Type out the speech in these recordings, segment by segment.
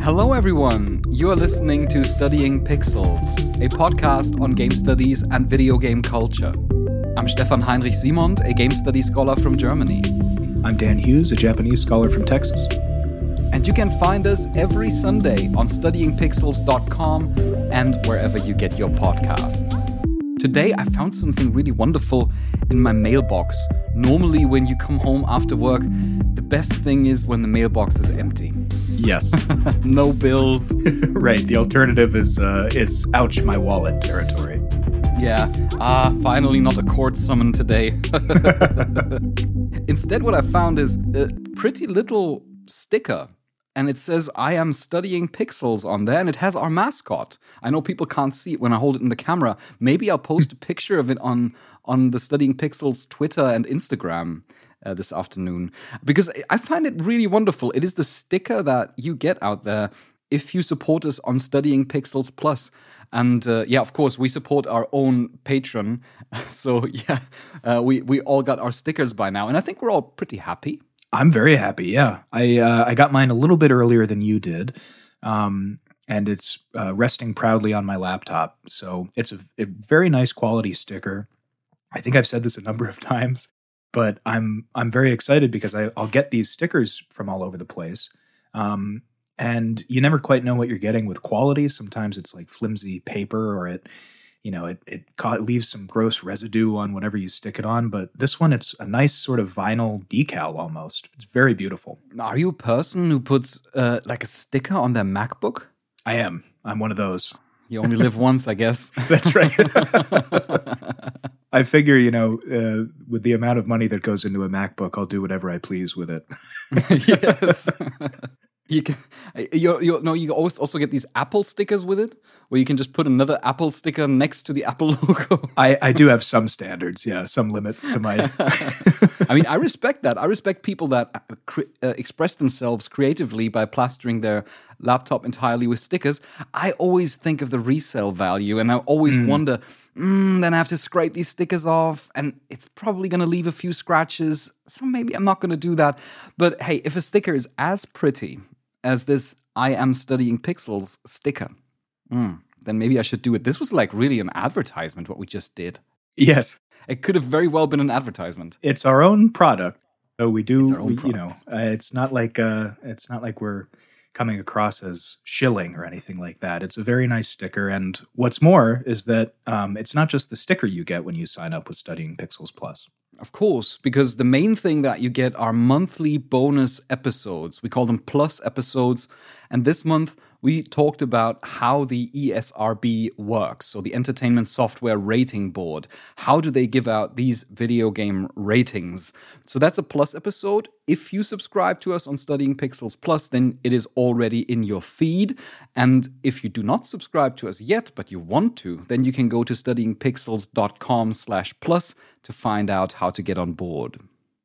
Hello, everyone. You are listening to Studying Pixels, a podcast on game studies and video game culture. I'm Stefan Heinrich Simond, a game studies scholar from Germany. I'm Dan Hughes, a Japanese scholar from Texas. And you can find us every Sunday on studyingpixels.com and wherever you get your podcasts. Today, I found something really wonderful in my mailbox. Normally, when you come home after work, the best thing is when the mailbox is empty. Yes. no bills. right. The alternative is uh, is ouch my wallet territory. Yeah. Ah, finally not a court summon today. Instead, what I found is a pretty little sticker and it says I am studying pixels on there, and it has our mascot. I know people can't see it when I hold it in the camera. Maybe I'll post a picture of it on on the Studying Pixels Twitter and Instagram uh, this afternoon because I find it really wonderful. It is the sticker that you get out there if you support us on Studying Pixels Plus. And uh, yeah, of course, we support our own patron. So yeah, uh, we we all got our stickers by now, and I think we're all pretty happy. I'm very happy. Yeah, I uh, I got mine a little bit earlier than you did, um, and it's uh, resting proudly on my laptop. So it's a, a, very nice quality sticker. I think I've said this a number of times, but I'm I'm very excited because I, will get these stickers from all over the place. Um, and you never quite know what you're getting with quality. Sometimes it's like flimsy paper, or it you know, it it leaves some gross residue on whatever you stick it on. But this one, it's a nice sort of vinyl decal almost. It's very beautiful. Are you a person who puts uh, like a sticker on their MacBook? I am. I'm one of those. You only live once, I guess. That's right. I figure, you know, uh, with the amount of money that goes into a MacBook, I'll do whatever I please with it. yes. You can, you you no, you also get these Apple stickers with it, where you can just put another Apple sticker next to the Apple logo. I, I do have some standards, yeah, some limits to my. I mean, I respect that. I respect people that uh, cre- uh, express themselves creatively by plastering their laptop entirely with stickers. I always think of the resale value, and I always mm. wonder. Mm, then I have to scrape these stickers off, and it's probably going to leave a few scratches. So maybe I'm not going to do that. But hey, if a sticker is as pretty as this I am studying pixels sticker. Mm, then maybe I should do it. This was like really an advertisement, what we just did. Yes. It could have very well been an advertisement. It's our own product. So we do, we, you know, uh, it's not like uh, it's not like we're coming across as shilling or anything like that. It's a very nice sticker, and what's more is that um, it's not just the sticker you get when you sign up with Studying Pixels Plus. Of course, because the main thing that you get are monthly bonus episodes. We call them plus episodes. And this month, we talked about how the ESRB works, so the Entertainment Software Rating Board. How do they give out these video game ratings? So that's a plus episode. If you subscribe to us on Studying Pixels Plus, then it is already in your feed. And if you do not subscribe to us yet, but you want to, then you can go to studyingpixels.com slash plus to find out how to get on board.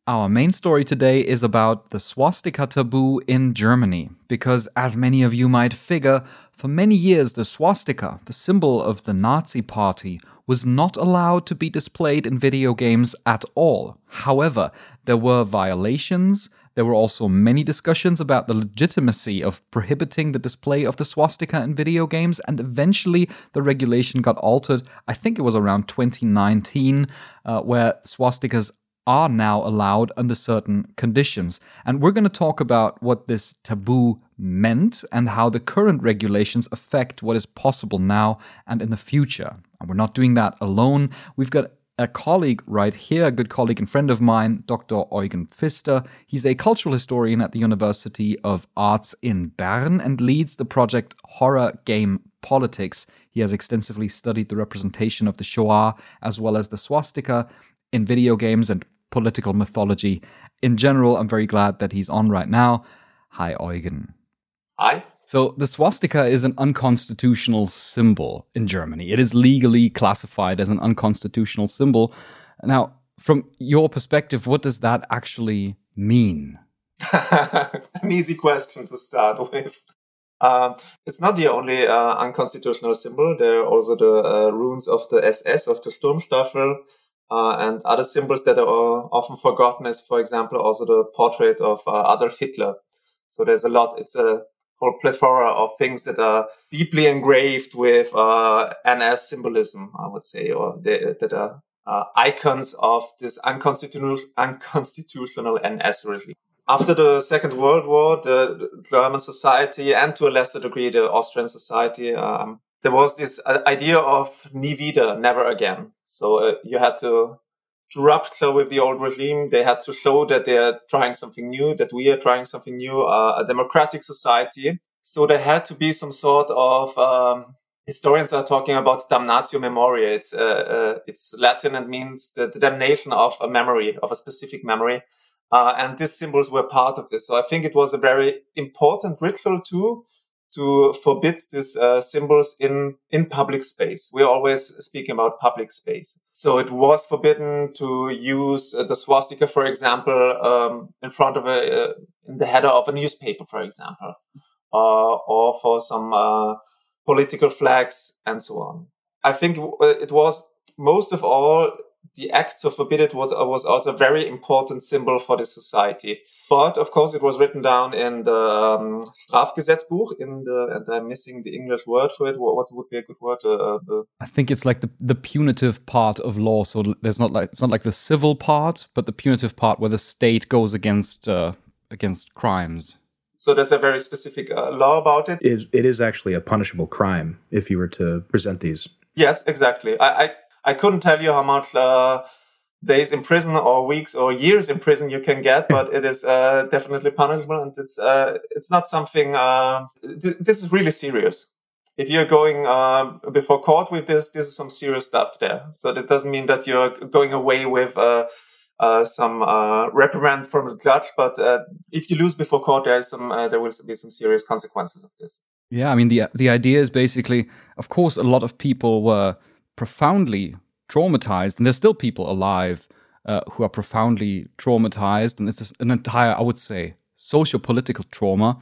Our main story today is about the swastika taboo in Germany, because as many of you might figure, for many years the swastika, the symbol of the Nazi party, was not allowed to be displayed in video games at all. However, there were violations. There were also many discussions about the legitimacy of prohibiting the display of the swastika in video games, and eventually the regulation got altered. I think it was around 2019, uh, where swastikas are now allowed under certain conditions. And we're going to talk about what this taboo meant and how the current regulations affect what is possible now and in the future. And we're not doing that alone. We've got a colleague right here, a good colleague and friend of mine, Dr. Eugen Pfister. He's a cultural historian at the University of Arts in Bern and leads the project Horror Game Politics. He has extensively studied the representation of the Shoah as well as the swastika in video games and political mythology. In general, I'm very glad that he's on right now. Hi, Eugen. Hi. So, the swastika is an unconstitutional symbol in Germany. It is legally classified as an unconstitutional symbol. Now, from your perspective, what does that actually mean? An easy question to start with. Um, it's not the only uh, unconstitutional symbol. There are also the uh, runes of the SS, of the Sturmstaffel, uh, and other symbols that are often forgotten is, for example, also the portrait of uh, Adolf Hitler. So there's a lot. It's a whole plethora of things that are deeply engraved with uh, NS symbolism, I would say, or they, that are uh, icons of this unconstitutional, unconstitutional NS regime. After the Second World War, the German society, and to a lesser degree, the Austrian society, um, there was this uh, idea of nie wieder, never again. So uh, you had to rupture with the old regime. They had to show that they're trying something new, that we are trying something new, uh, a democratic society. So there had to be some sort of um, historians are talking about damnatio memoriae. It's uh, uh, it's Latin and means the, the, damnation of a memory of a specific memory. Uh, and these symbols were part of this. So I think it was a very important ritual too to forbid these uh, symbols in in public space. We're always speaking about public space. So it was forbidden to use uh, the swastika, for example, um, in front of a uh, in the header of a newspaper, for example, uh, or for some uh, political flags and so on. I think it was most of all the act to forbid it was, was also a very important symbol for the society. But of course, it was written down in the um, Strafgesetzbuch. In the and I'm missing the English word for it. What, what would be a good word? Uh, uh, I think it's like the the punitive part of law. So there's not like it's not like the civil part, but the punitive part where the state goes against uh, against crimes. So there's a very specific uh, law about it. it is, it is actually a punishable crime if you were to present these. Yes, exactly. I, I I couldn't tell you how much uh, days in prison or weeks or years in prison you can get, but it is uh, definitely punishable, and it's uh, it's not something. Uh, th- this is really serious. If you're going uh, before court with this, this is some serious stuff there. So that doesn't mean that you're going away with. Uh, some reprimand from the judge, but if you lose before court, there is some there will be some serious consequences of this. Yeah, I mean the the idea is basically, of course, a lot of people were profoundly traumatized, and there's still people alive uh, who are profoundly traumatized, and it's an entire, I would say, socio-political trauma.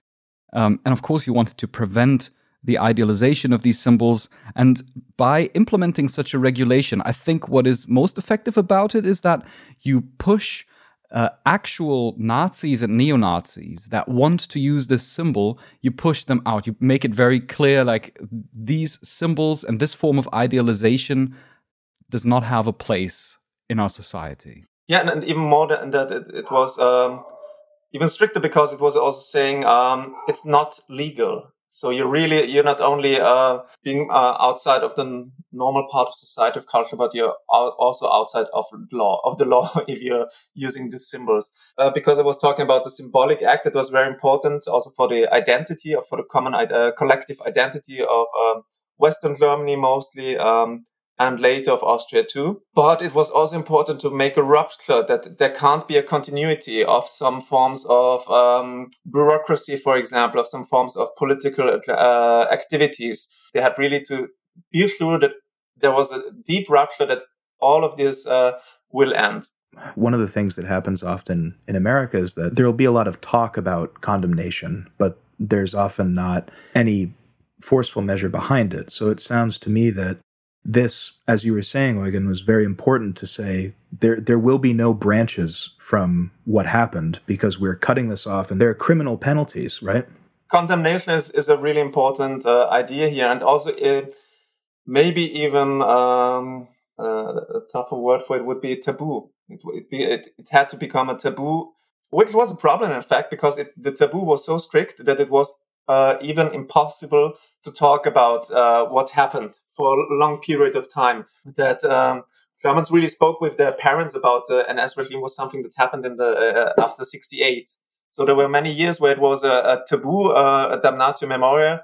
Um, and of course, you wanted to prevent the idealization of these symbols. And by implementing such a regulation, I think what is most effective about it is that you push uh, actual Nazis and neo Nazis that want to use this symbol, you push them out. You make it very clear like these symbols and this form of idealization does not have a place in our society. Yeah, and even more than that, it, it was um, even stricter because it was also saying um, it's not legal. So you're really you're not only uh, being uh, outside of the normal part of society of culture, but you're also outside of law of the law if you're using these symbols. Uh, because I was talking about the symbolic act, that was very important also for the identity or for the common uh, collective identity of um, Western Germany mostly. Um, and later of Austria too. But it was also important to make a rupture that there can't be a continuity of some forms of um, bureaucracy, for example, of some forms of political uh, activities. They had really to be sure that there was a deep rupture that all of this uh, will end. One of the things that happens often in America is that there will be a lot of talk about condemnation, but there's often not any forceful measure behind it. So it sounds to me that this, as you were saying, Eugen, was very important to say there there will be no branches from what happened because we're cutting this off, and there are criminal penalties, right? Condemnation is, is a really important uh, idea here, and also it, maybe even um, uh, a tougher word for it would be taboo. It, it, be, it, it had to become a taboo, which was a problem, in fact, because it, the taboo was so strict that it was uh, even impossible to talk about uh, what happened for a long period of time. That um, Germans really spoke with their parents about the NS regime was something that happened in the uh, after '68. So there were many years where it was a, a taboo, uh, a damnatio memoriae,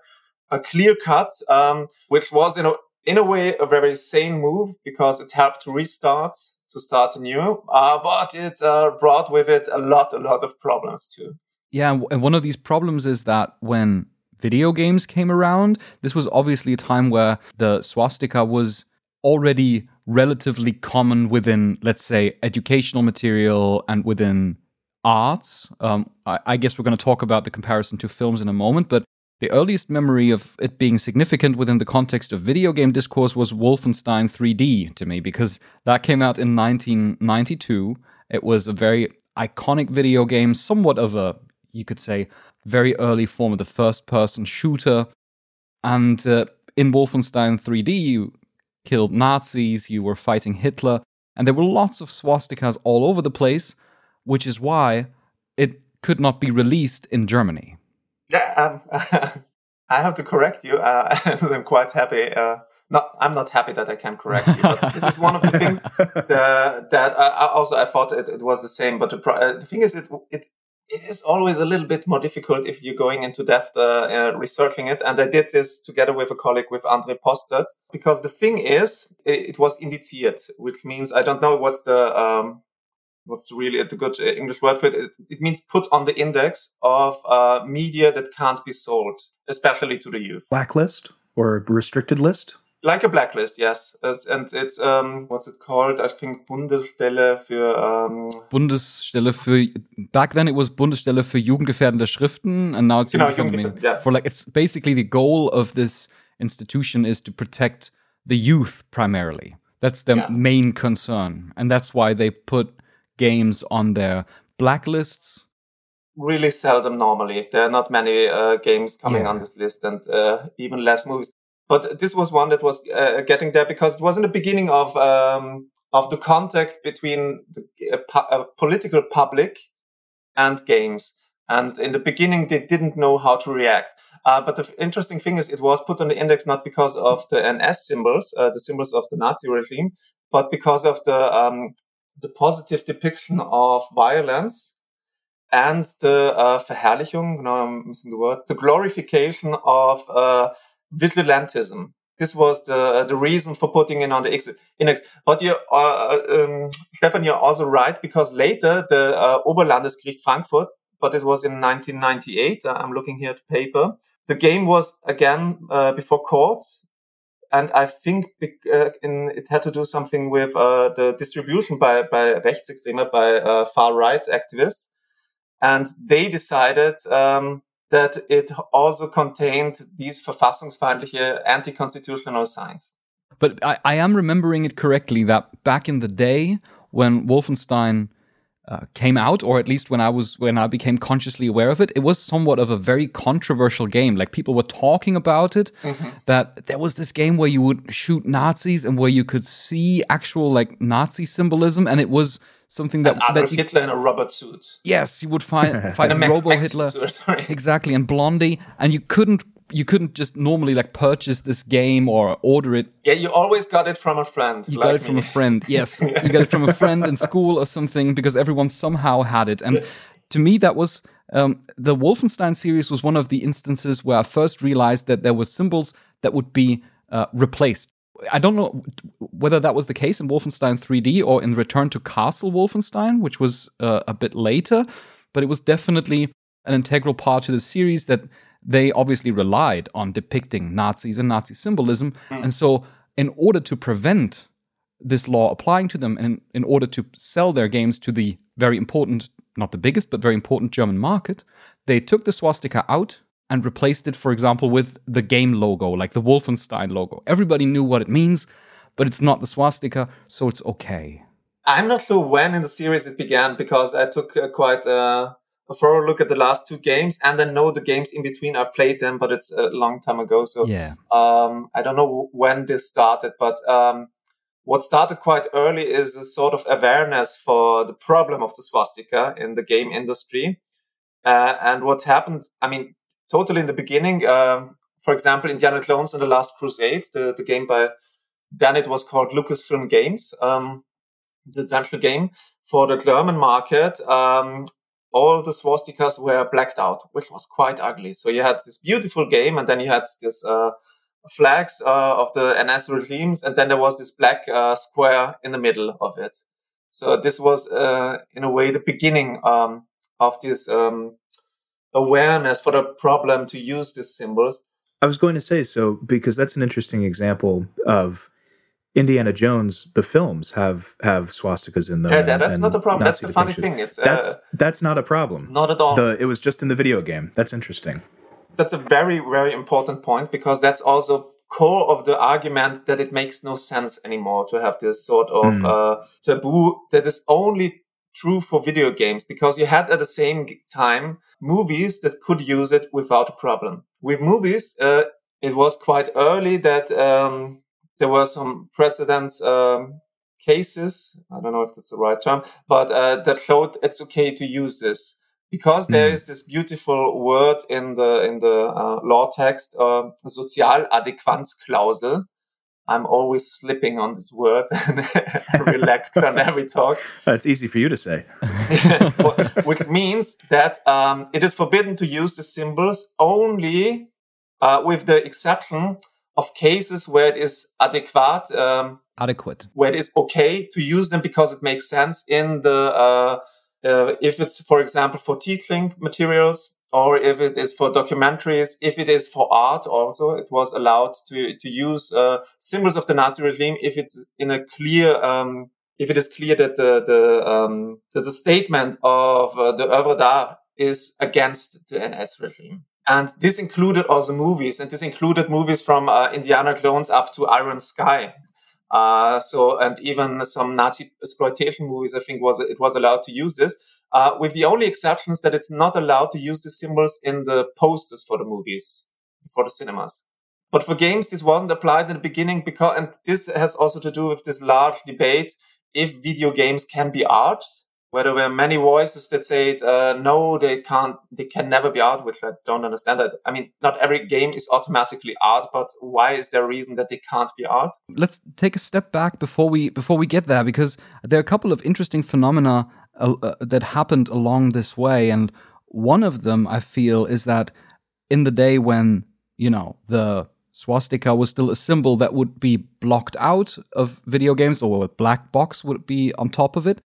a clear cut, um, which was in a in a way a very sane move because it helped to restart to start anew, uh, but it uh, brought with it a lot, a lot of problems too. Yeah, and one of these problems is that when video games came around, this was obviously a time where the swastika was already relatively common within, let's say, educational material and within arts. Um, I, I guess we're going to talk about the comparison to films in a moment, but the earliest memory of it being significant within the context of video game discourse was Wolfenstein 3D to me, because that came out in 1992. It was a very iconic video game, somewhat of a you could say, very early form of the first person shooter. And uh, in Wolfenstein 3D, you killed Nazis, you were fighting Hitler, and there were lots of swastikas all over the place, which is why it could not be released in Germany. Yeah, um, I have to correct you. Uh, I'm quite happy. Uh, not, I'm not happy that I can correct you, but this is one of the things that, that I, also I thought it, it, was the same. But the, uh, the thing is, it, it it is always a little bit more difficult if you're going into depth uh, uh, researching it. And I did this together with a colleague, with Andre Postert, because the thing is, it, it was indiziert, which means I don't know what's the um, what's really the good uh, English word for it. It, it means put on the index of uh, media that can't be sold, especially to the youth. Blacklist or restricted list? Like a blacklist, yes. And it's, um, what's it called? I think Bundesstelle für... Um... Bundesstelle für... Back then it was Bundesstelle für jugendgefährdende Schriften and now it's Jugendgefährdende, yeah. For like, it's basically the goal of this institution is to protect the youth primarily. That's their yeah. main concern. And that's why they put games on their blacklists. Really seldom normally. There are not many uh, games coming yeah. on this list and uh, even less movies but this was one that was uh, getting there because it was in the beginning of um, of the contact between the uh, uh, political public and games. And in the beginning, they didn't know how to react. Uh, but the interesting thing is, it was put on the index not because of the NS symbols, uh, the symbols of the Nazi regime, but because of the um, the positive depiction of violence and the uh, Verherrlichung, no, I'm missing the word, the glorification of uh, vigilantism. This was the the reason for putting in on the index. But you, uh, um, Stefan, you're also right because later the uh, Oberlandesgericht Frankfurt, but this was in 1998. Uh, I'm looking here at the paper. The game was again uh, before court, and I think uh, in, it had to do something with uh, the distribution by by Rechtsextreme, by uh, far right activists, and they decided. Um, that it also contained these verfassungsfeindliche anti-constitutional signs. But I, I, am remembering it correctly that back in the day when Wolfenstein uh, came out, or at least when I was when I became consciously aware of it, it was somewhat of a very controversial game. Like people were talking about it, mm-hmm. that there was this game where you would shoot Nazis and where you could see actual like Nazi symbolism, and it was something that, Adolf that you, Hitler in a robot suit. Yes, you would find fight Robo Hitler. Suit, exactly, and Blondie, and you couldn't you couldn't just normally like purchase this game or order it. Yeah, you always got it from a friend. You like got it me. from a friend. Yes, you got it from a friend in school or something because everyone somehow had it. And to me, that was um, the Wolfenstein series was one of the instances where I first realized that there were symbols that would be uh, replaced I don't know whether that was the case in Wolfenstein 3D or in Return to Castle Wolfenstein, which was uh, a bit later, but it was definitely an integral part to the series that they obviously relied on depicting Nazis and Nazi symbolism. Mm. And so, in order to prevent this law applying to them and in, in order to sell their games to the very important, not the biggest, but very important German market, they took the swastika out and replaced it, for example, with the game logo, like the Wolfenstein logo. Everybody knew what it means, but it's not the swastika, so it's okay. I'm not sure when in the series it began because I took uh, quite uh, a thorough look at the last two games and then know the games in between. I played them, but it's a long time ago. So yeah. um, I don't know when this started, but um, what started quite early is a sort of awareness for the problem of the swastika in the game industry. Uh, and what happened, I mean, totally in the beginning. Um, for example, Indiana Jones and the Last Crusade, the, the game by then it was called Lucasfilm Games, um, the adventure game for the German market. Um, all the swastikas were blacked out, which was quite ugly. So you had this beautiful game, and then you had this uh, flags uh, of the NS regimes, and then there was this black uh, square in the middle of it. So this was, uh, in a way, the beginning um, of this um, awareness for the problem to use these symbols. I was going to say so because that's an interesting example of Indiana Jones. The films have have swastikas in them. Yeah, that, that's not a problem. Nazi that's the funny thing. It's that's uh, that's not a problem. Not at all. The, it was just in the video game. That's interesting. That's a very very important point because that's also core of the argument that it makes no sense anymore to have this sort of mm. uh, taboo that is only true for video games because you had at the same time movies that could use it without a problem. With movies, uh, it was quite early that um, there were some precedents um, cases. I don't know if that's the right term, but uh, that showed it's okay to use this because there mm. is this beautiful word in the in the uh, law text, uh, Sozialadäquanzklausel. I'm always slipping on this word and every lecture and every talk. That's easy for you to say. Which means that um, it is forbidden to use the symbols only uh, with the exception of cases where it is adequate. Um, Adequate. Where it is okay to use them because it makes sense in the, uh, uh, if it's, for example, for teaching materials or if it is for documentaries, if it is for art also, it was allowed to, to use uh, symbols of the Nazi regime if it's in a clear, um, if it is clear that the, the, um, that the statement of uh, the oeuvre d'art is against the NS regime. And this included also movies, and this included movies from uh, Indiana Jones up to Iron Sky. Uh, so, and even some Nazi exploitation movies, I think was it was allowed to use this uh, with the only exceptions that it's not allowed to use the symbols in the posters for the movies, for the cinemas. But for games, this wasn't applied in the beginning because, and this has also to do with this large debate if video games can be art. Where there were many voices that said, uh, no, they can't, they can never be art, which I don't understand. That I mean, not every game is automatically art, but why is there a reason that they can't be art? Let's take a step back before we before we get there, because there are a couple of interesting phenomena uh, uh, that happened along this way. And one of them, I feel, is that in the day when, you know, the swastika was still a symbol that would be blocked out of video games or a black box would be on top of it.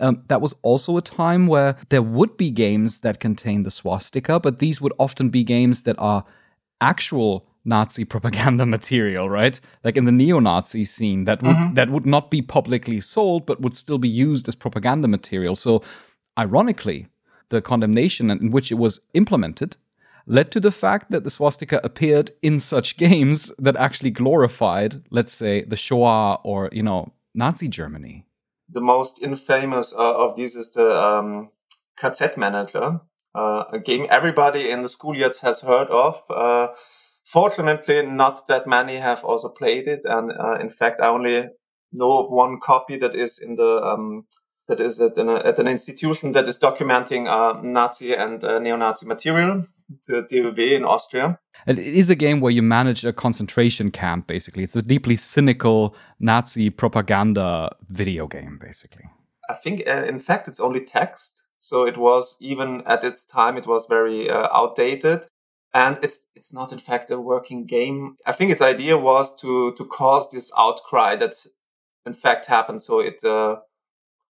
Um, that was also a time where there would be games that contain the swastika, but these would often be games that are actual Nazi propaganda material, right? Like in the neo-Nazi scene, that would mm-hmm. that would not be publicly sold, but would still be used as propaganda material. So, ironically, the condemnation in which it was implemented led to the fact that the swastika appeared in such games that actually glorified, let's say, the Shoah or you know Nazi Germany. The most infamous uh, of these is the um, KZ Manager, uh, a game everybody in the schoolyards has heard of. Uh, Fortunately, not that many have also played it, and uh, in fact, I only know of one copy that is in the um, that is at an, at an, institution that is documenting uh, Nazi and uh, neo-Nazi material, the DOW in Austria. It is a game where you manage a concentration camp, basically. It's a deeply cynical Nazi propaganda video game, basically. I think, uh, in fact, it's only text. So it was even at its time, it was very uh, outdated and it's it's not in fact a working game. I think its idea was to to cause this outcry that in fact happened. So it uh,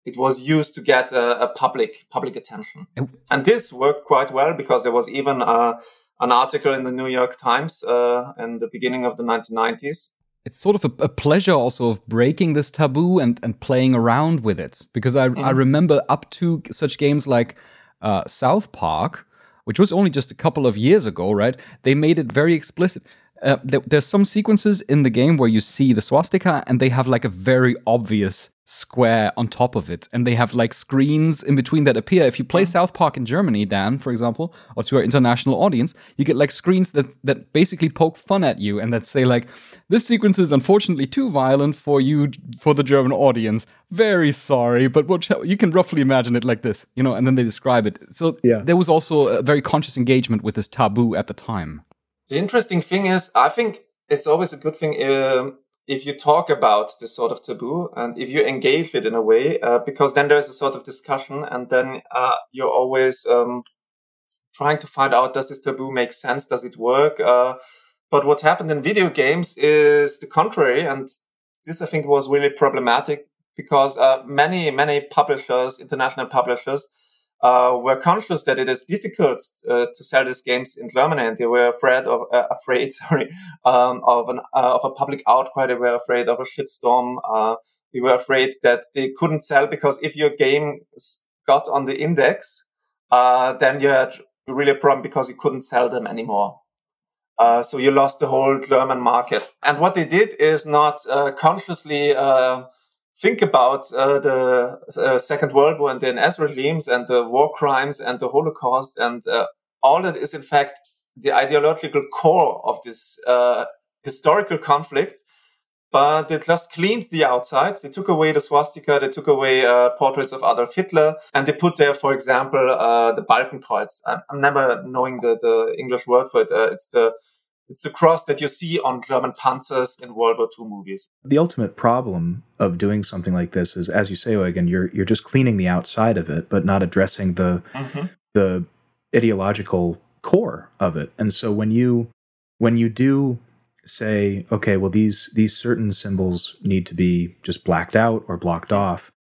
it was used to get a, a public public attention, and this worked quite well because there was even uh, an article in the New York Times uh, in the beginning of the 1990s. It's sort of a, a, pleasure also of breaking this taboo and, and playing around with it because I, mm. I remember up to such games like uh, South Park which was only just a couple of years ago, right? They made it very explicit. Uh, there, there's some sequences in the game where you see the swastika and they have like a very obvious square on top of it. And they have like screens in between that appear. If you play south park in germany dan for example or to our international audience you get like screens that that basically poke fun at you and that say like this sequence is unfortunately too violent for you for the german audience. Very sorry but what you can roughly imagine it like this you know and then they describe it. So yeah. there was also a very conscious engagement with this taboo at the time the interesting thing is, I think it's always a good thing um, if you talk about this sort of taboo and if you engage it in a way, uh, because then there's a sort of discussion, and then uh, you're always um, trying to find out does this taboo make sense? Does it work? Uh, but what happened in video games is the contrary, and this I think was really problematic because uh, many many publishers, international publishers, uh, were conscious that it is difficult uh, to sell these games in Germany, and they were afraid of uh, afraid sorry um, of an uh, of a public outcry. They were afraid of a shitstorm. Uh, they were afraid that they couldn't sell because if your game got on the index, uh, then you had really a problem because you couldn't sell them anymore. so you lost the whole German market. And what they did is not consciously think about uh, the uh, Second World War and the NS regimes and the war crimes and the Holocaust and uh, all that is in fact the ideological core of this uh, historical conflict. But they just cleaned the outside. They took away the swastika. They took away uh, portraits of Adolf Hitler, and they put there, for example, uh, the Balkenkreuz. I'm, I'm, never knowing the, the English word for it. it's the it's the cross that you see on German panzers in World War II movies. The ultimate problem of doing something like this is, as you say, Eugen, you're you're just cleaning the outside of it, but not addressing the mm-hmm. the ideological core of it. And so when you when you do say, okay, well these these certain symbols need to be just blacked out or blocked off,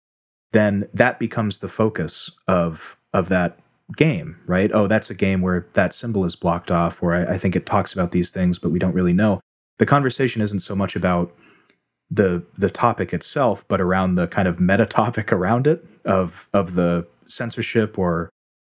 then that becomes the focus of of that game, right? Oh, that's a game where that symbol is blocked off, or I, I think it talks about these things, but we don't really know. The conversation isn't so much about the the topic itself, but around the kind of meta topic around it of of the censorship or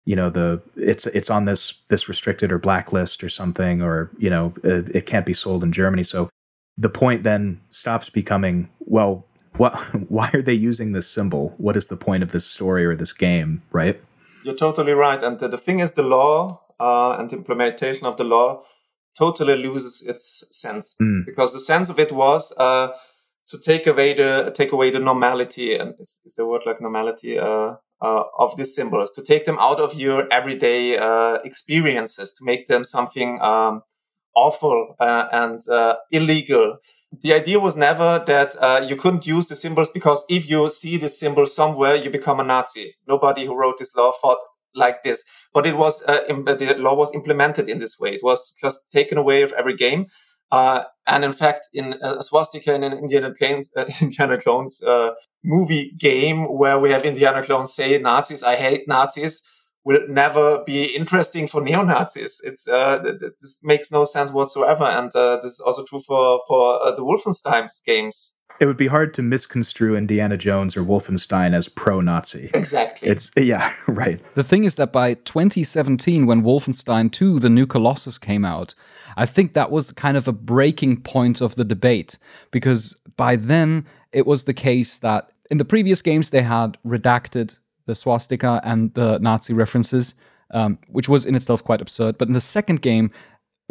you know the it's it's on this this restricted or blacklist or something or you know it, it can't be sold in Germany. So the point then stops becoming well what why are they using this symbol? What is the point of this story or this game, right? You're totally right. And the, the thing is, the law uh, and the implementation of the law totally loses its sense mm. because the sense of it was uh, to take away the take away the normality and is, is the word like normality uh, uh, of these symbols to take them out of your everyday uh, experiences to make them something um, awful uh, and uh, illegal the idea was never that uh, you couldn't use the symbols because if you see the symbol somewhere, you become a Nazi. Nobody who wrote this law thought like this, but it was uh, the law was implemented in this way. It was just taken away of every game. Uh, and in fact, in a swastika in an Indiana Jones, uh, Indiana Jones uh, movie game where we have Indiana Jones say Nazis, I hate Nazis, will never be interesting for neo Nazis. It's uh, this makes no sense whatsoever, and uh, this is also true for for uh, the Wolfenstein games. It would be hard to misconstrue Indiana Jones or Wolfenstein as pro-Nazi. Exactly. It's yeah, right. The thing is that by 2017, when Wolfenstein 2: The New Colossus came out, I think that was kind of a breaking point of the debate because by then it was the case that in the previous games they had redacted the swastika and the Nazi references, um, which was in itself quite absurd. But in the second game,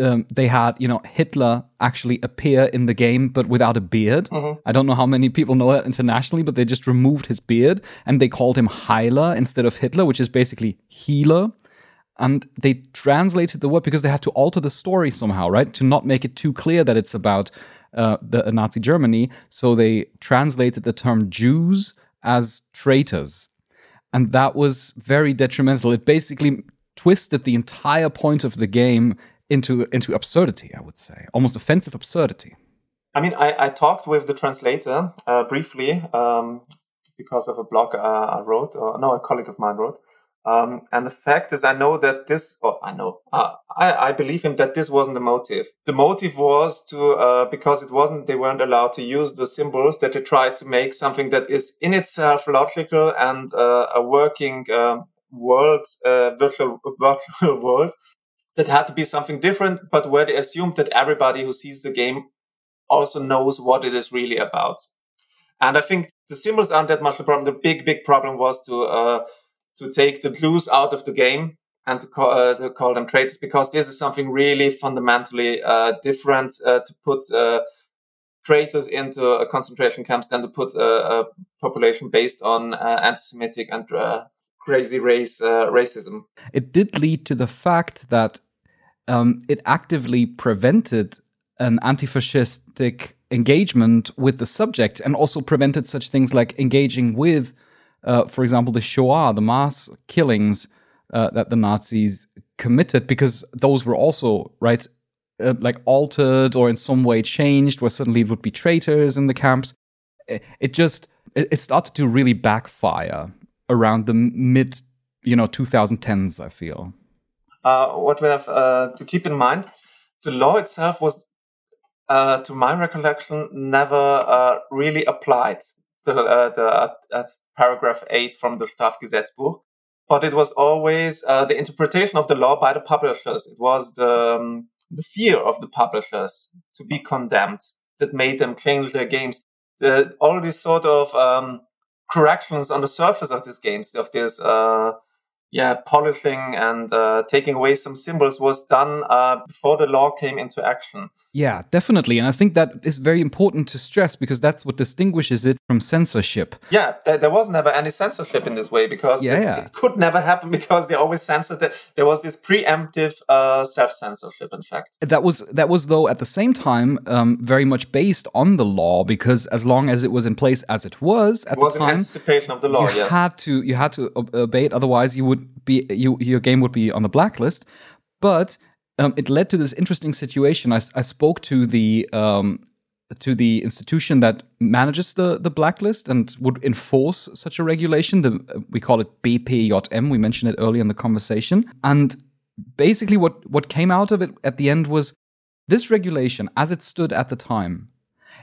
um, they had you know Hitler actually appear in the game, but without a beard. Mm-hmm. I don't know how many people know that internationally, but they just removed his beard and they called him Heiler instead of Hitler, which is basically healer. And they translated the word because they had to alter the story somehow, right, to not make it too clear that it's about uh, the Nazi Germany. So they translated the term Jews as traitors and that was very detrimental. It basically twisted the entire point of the game into into absurdity. I would say almost offensive absurdity. I mean, I, I talked with the translator uh, briefly um, because of a blog uh, I wrote, or no, a colleague of mine wrote, um, and the fact is, I know that this, or I know, I, I believe him that this wasn't the motive. The motive was to, uh, because it wasn't, they weren't allowed to use the symbols that they tried to make something that is in itself logical and uh, a working um, world, uh, virtual, virtual world that had to be something different, but where they assumed that everybody who sees the game also knows what it is really about. And I think the symbols aren't that much a problem. The big, big problem was to, uh, to take the Jews out of the game and to call, uh, to call them traitors because this is something really fundamentally uh, different uh, to put uh, traitors into a concentration camps than to put a, a population based on uh, anti-Semitic and uh, crazy race racism. It did lead to the fact that um, it actively prevented an anti-fascistic engagement with the subject and also prevented such things like engaging with uh, for example, the Shoah, the mass killings uh, that the Nazis committed, because those were also right, uh, like altered or in some way changed, where suddenly it would be traitors in the camps. It, it just it, it, started to really backfire around the mid, you know, 2010s. I feel. Uh, what we have uh, to keep in mind, the law itself was, to my recollection, never really applied the, uh, the uh, paragraph 8 from the Strafgesetzbuch. But it was always uh, the interpretation of the law by the publishers. It was the, um, the fear of the publishers to be condemned that made them change their games. the, all these sort of um, corrections on the surface of these games, of this uh, yeah, polishing and uh, taking away some symbols was done uh, before the law came into action. Yeah, definitely. And I think that is very important to stress because that's what distinguishes it from censorship. Yeah, there, there was never any censorship in this way because yeah, it, yeah. it, could never happen because they always censored it. There was this preemptive uh, self censorship, in fact. That was that was though at the same time um, very much based on the law because as long as it was in place as it was at it was the time, anticipation of the law. you yes, had to you had to obey it. Otherwise, you would be you your game would be on the blacklist. But um, it led to this interesting situation. I, I spoke to the um, to the institution that manages the the blacklist and would enforce such a regulation. The, we call it BPJM. We mentioned it earlier in the conversation. And basically, what what came out of it at the end was this regulation, as it stood at the time,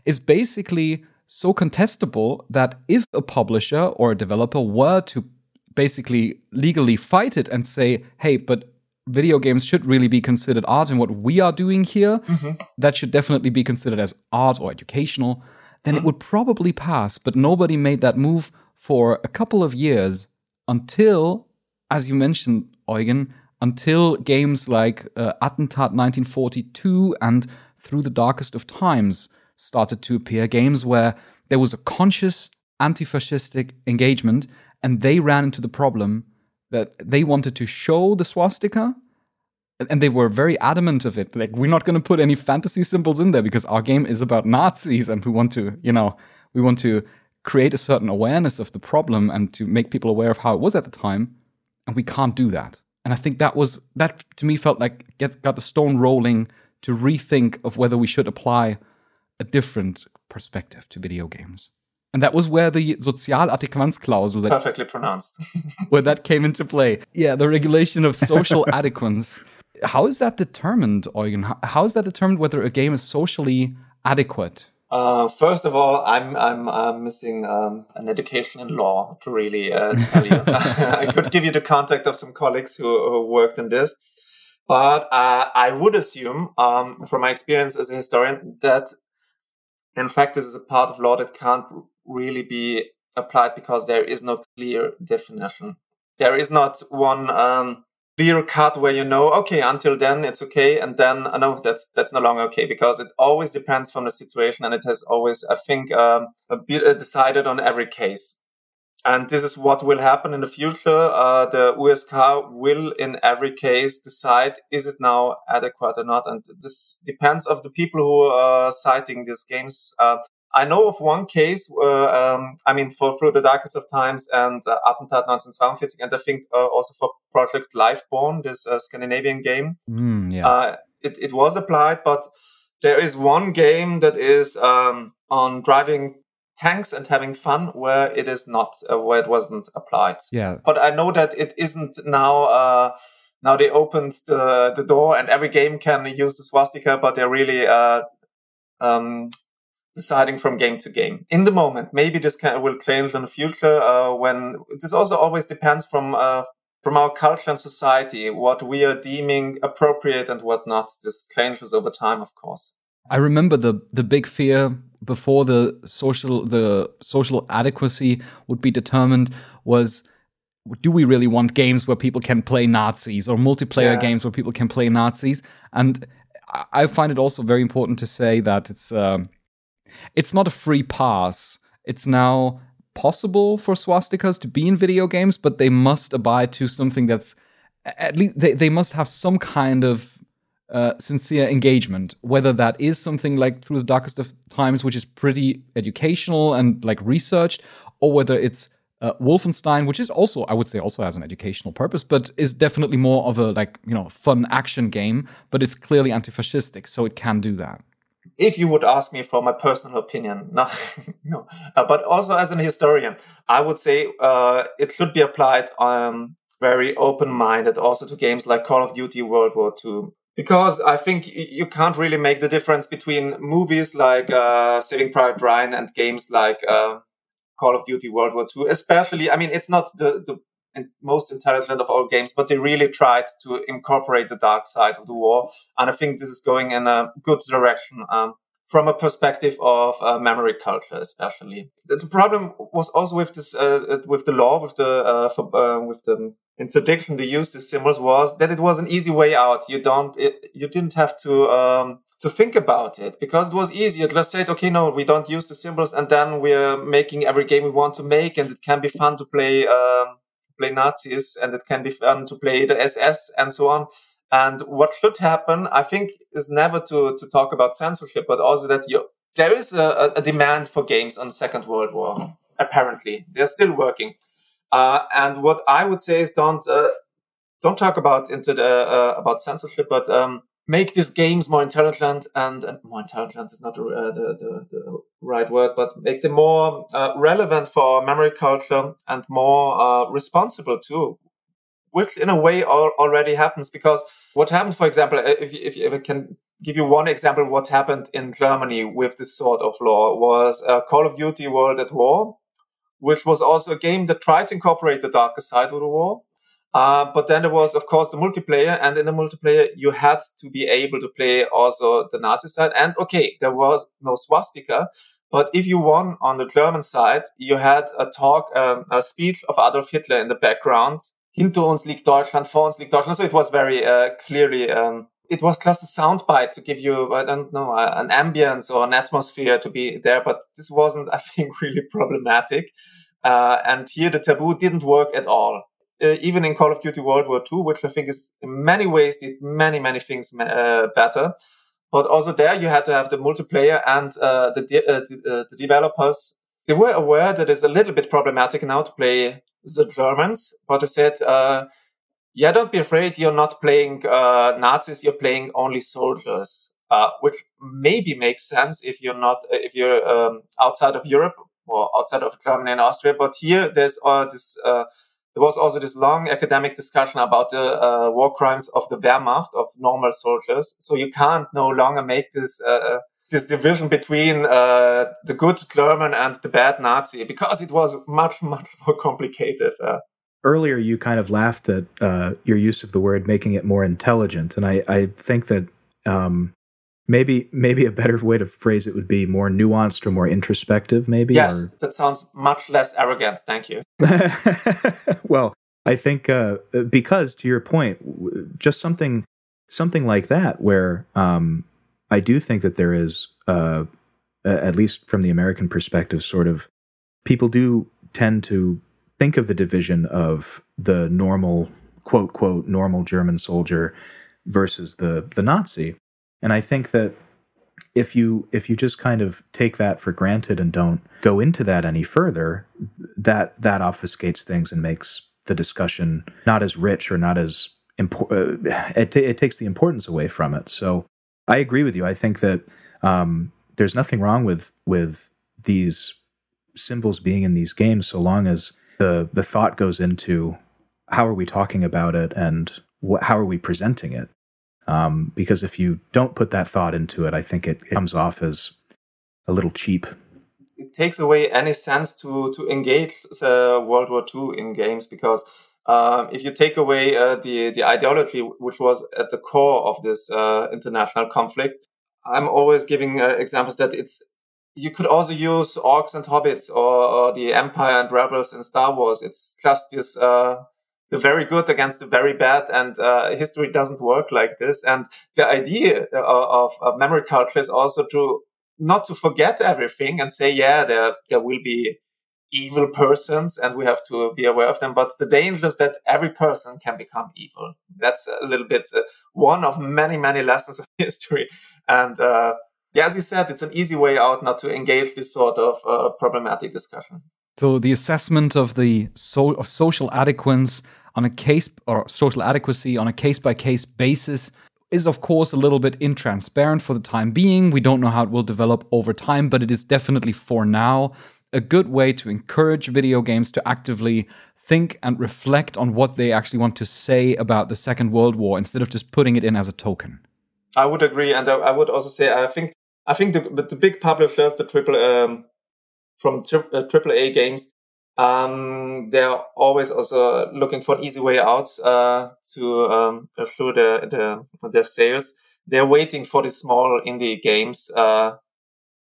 is basically so contestable that if a publisher or a developer were to basically legally fight it and say, "Hey, but video games should really be considered art and what we are doing here mm-hmm. that should definitely be considered as art or educational then mm-hmm. it would probably pass but nobody made that move for a couple of years until as you mentioned eugen until games like uh, attentat 1942 and through the darkest of times started to appear games where there was a conscious anti-fascistic engagement and they ran into the problem that they wanted to show the swastika and they were very adamant of it. Like we're not going to put any fantasy symbols in there because our game is about nazis and we want to you know we want to create a certain awareness of the problem and to make people aware of how it was at the time and we can't do that. And i think that was that to me felt like get, got the stone rolling to rethink of whether we should apply a different perspective to video games and that was where the Sozialadäquanzklausel that perfectly pronounced where that came into play. Yeah, the regulation of social adequance. How is that determined, Eugen? How is that determined whether a game is socially adequate? Uh, first of all, I'm I'm, I'm missing um, an education in law to really uh, tell you. I could give you the contact of some colleagues who, who worked in this, but uh, I would assume, um, from my experience as a historian, that in fact this is a part of law that can't really be applied because there is no clear definition. There is not one um, clear cut where you know, okay, until then it's okay, and then uh, no, that's that's no longer okay because it always depends from the situation, and it has always, I think, um, uh, decided on every case. And this is what will happen in the future. Uh, the USK will, in every case, decide is it now adequate or not. And this depends of the people who are citing these games. Uh, I know of one case, uh, um, I mean, for Through the Darkest of Times and uh, Attentat 1942, and I think uh, also for Project Lifeborn, this uh, Scandinavian game. Mm, yeah. Uh, it, it was applied, but there is one game that is um, on driving tanks and having fun where it is not, uh, where it wasn't applied. Yeah. But I know that it isn't now now they opened the, the door and every game can use the swastika, but they're really uh, um, deciding from game to game in the moment. Maybe this can, will change in the future uh, when this also always depends from uh, from our culture and society what we are deeming appropriate and what not. This changes over time, of course. I remember the the big fear before the social the social adequacy would be determined was do we really want games where people can play Nazis or multiplayer yeah. games where people can play Nazis? And I find it also very important to say that it's um, it's not a free pass. It's now possible for swastikas to be in video games, but they must abide to something that's at least they, they must have some kind of uh, sincere engagement, whether that is something like Through the Darkest of Times, which is pretty educational and like researched, or whether it's uh, Wolfenstein, which is also, I would say, also has an educational purpose, but is definitely more of a like you know fun action game. But it's clearly anti-fascistic, so it can do that if you would ask me for my personal opinion, no, no, uh, but also as an historian, I would say uh, it should be applied um, very open-minded also to games like Call of Duty World War II. Because I think you can't really make the difference between movies like uh, Saving Private Ryan and games like uh, Call of Duty World War II. Especially, I mean, it's not the, the most intelligent of all games, but they really tried to incorporate the dark side of the war. And I think this is going in a good direction. Um, from a perspective of uh, memory culture, especially. The, the, problem was also with this, uh, uh with the law, with the, uh, for, uh, with the interdiction to use these symbols was that it was an easy way out. You don't, it, you didn't have to, um, to think about it because it was easy. You just said, okay, no, we don't use the symbols, and then we're making every game we want to make, and it can be fun to play, um, play Nazis, and it can be fun to play the SS, and so on. And what should happen, I think, is never to, to talk about censorship, but also that you, there is a, a demand for games on the Second World War. Apparently, they're still working. Uh, and what I would say is don't uh, don't talk about into the uh, about censorship, but um, make these games more intelligent and uh, more intelligent is not the, uh, the, the, the, right word, but make them more uh, relevant for memory culture and more responsible too which in a way already happens because what happened, for example, if, if, if I can give you one example, what happened in Germany with this sort of law was uh, Call of Duty World at War, which was also a game that tried to incorporate the darker side of the war. Uh, but then there was, of course, the multiplayer, and in the multiplayer, you had to be able to play also the Nazi side. And okay, there was no swastika, but if you won on the German side, you had a talk, um, a speech of Adolf Hitler in the background, hinter uns liegt Deutschland, vor uns liegt Deutschland. So it was very uh, clearly, um, it was just a soundbite to give you, I don't know, an ambience or an atmosphere to be there. But this wasn't, I think, really problematic. Uh, and here the taboo didn't work at all. Uh, even in Call of Duty World War II, which I think is in many ways did many, many things uh, better. But also there you had to have the multiplayer and uh, the, de- uh, the, the developers. They were aware that it's a little bit problematic now to play the Germans, but they said, uh, yeah, don't be afraid. You're not playing uh, Nazis. You're playing only soldiers, uh, which maybe makes sense if you're not if you're um, outside of Europe or outside of Germany and Austria. But here, there's all this. Uh, there was also this long academic discussion about the uh, war crimes of the Wehrmacht of normal soldiers. So you can't no longer make this this division between uh, the good German and the bad Nazi because it was much, much more complicated. Uh, Earlier, you kind of laughed at uh, your use of the word making it more intelligent. And I, I think that um, maybe maybe a better way to phrase it would be more nuanced or more introspective, maybe? Yes, or... that sounds much less arrogant. Thank you. well, I think uh, because to your point, just something something like that where um, I do think that there is, uh, at least from the American perspective, sort of people do tend to think of the division of the normal, quote, quote, normal German soldier versus the, the Nazi. And I think that if you if you just kind of take that for granted and don't go into that any further, that that obfuscates things and makes the discussion not as rich or not as important. Uh, it, t- it takes the importance away from it. So I agree with you. I think that um, there's nothing wrong with with these symbols being in these games, so long as the the thought goes into how are we talking about it and wh- how are we presenting it. Um, because if you don't put that thought into it, I think it, it comes off as a little cheap. It takes away any sense to to engage uh, World War II in games because um, if you take away uh, the the ideology which was at the core of this uh, international conflict, I'm always giving uh, examples that it's you could also use orcs and hobbits or, or, the empire and rebels in Star Wars. It's just this uh, the very good against the very bad, and uh, history doesn't work like this. And the idea uh, of, of memory culture is also to not to forget everything and say, yeah, there there will be evil persons and we have to be aware of them. But the danger is that every person can become evil. That's a little bit uh, one of many, many lessons of history. And uh, yeah, as you said, it's an easy way out not to engage this sort of uh, problematic discussion. So the assessment of the so- of social adequacy on a case or social adequacy on a case by case basis is of course a little bit intransparent for the time being. We don't know how it will develop over time, but it is definitely for now a good way to encourage video games to actively think and reflect on what they actually want to say about the Second World War instead of just putting it in as a token. I would agree, and I would also say I think I think the the big publishers, the triple um, from uh, triple A games, um, they're always also looking for an easy way out uh, to um, assure their, their their sales. They're waiting for the small indie games uh,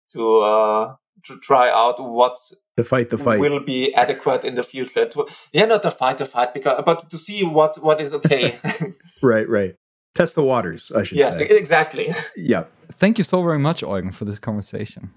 to uh, to try out what to fight the fight will be adequate in the future. To, yeah, not to fight the fight, because but to see what what is okay. right, right. Test the waters, I should yes, say. Yes, exactly. Yeah. Thank you so very much, Eugen, for this conversation.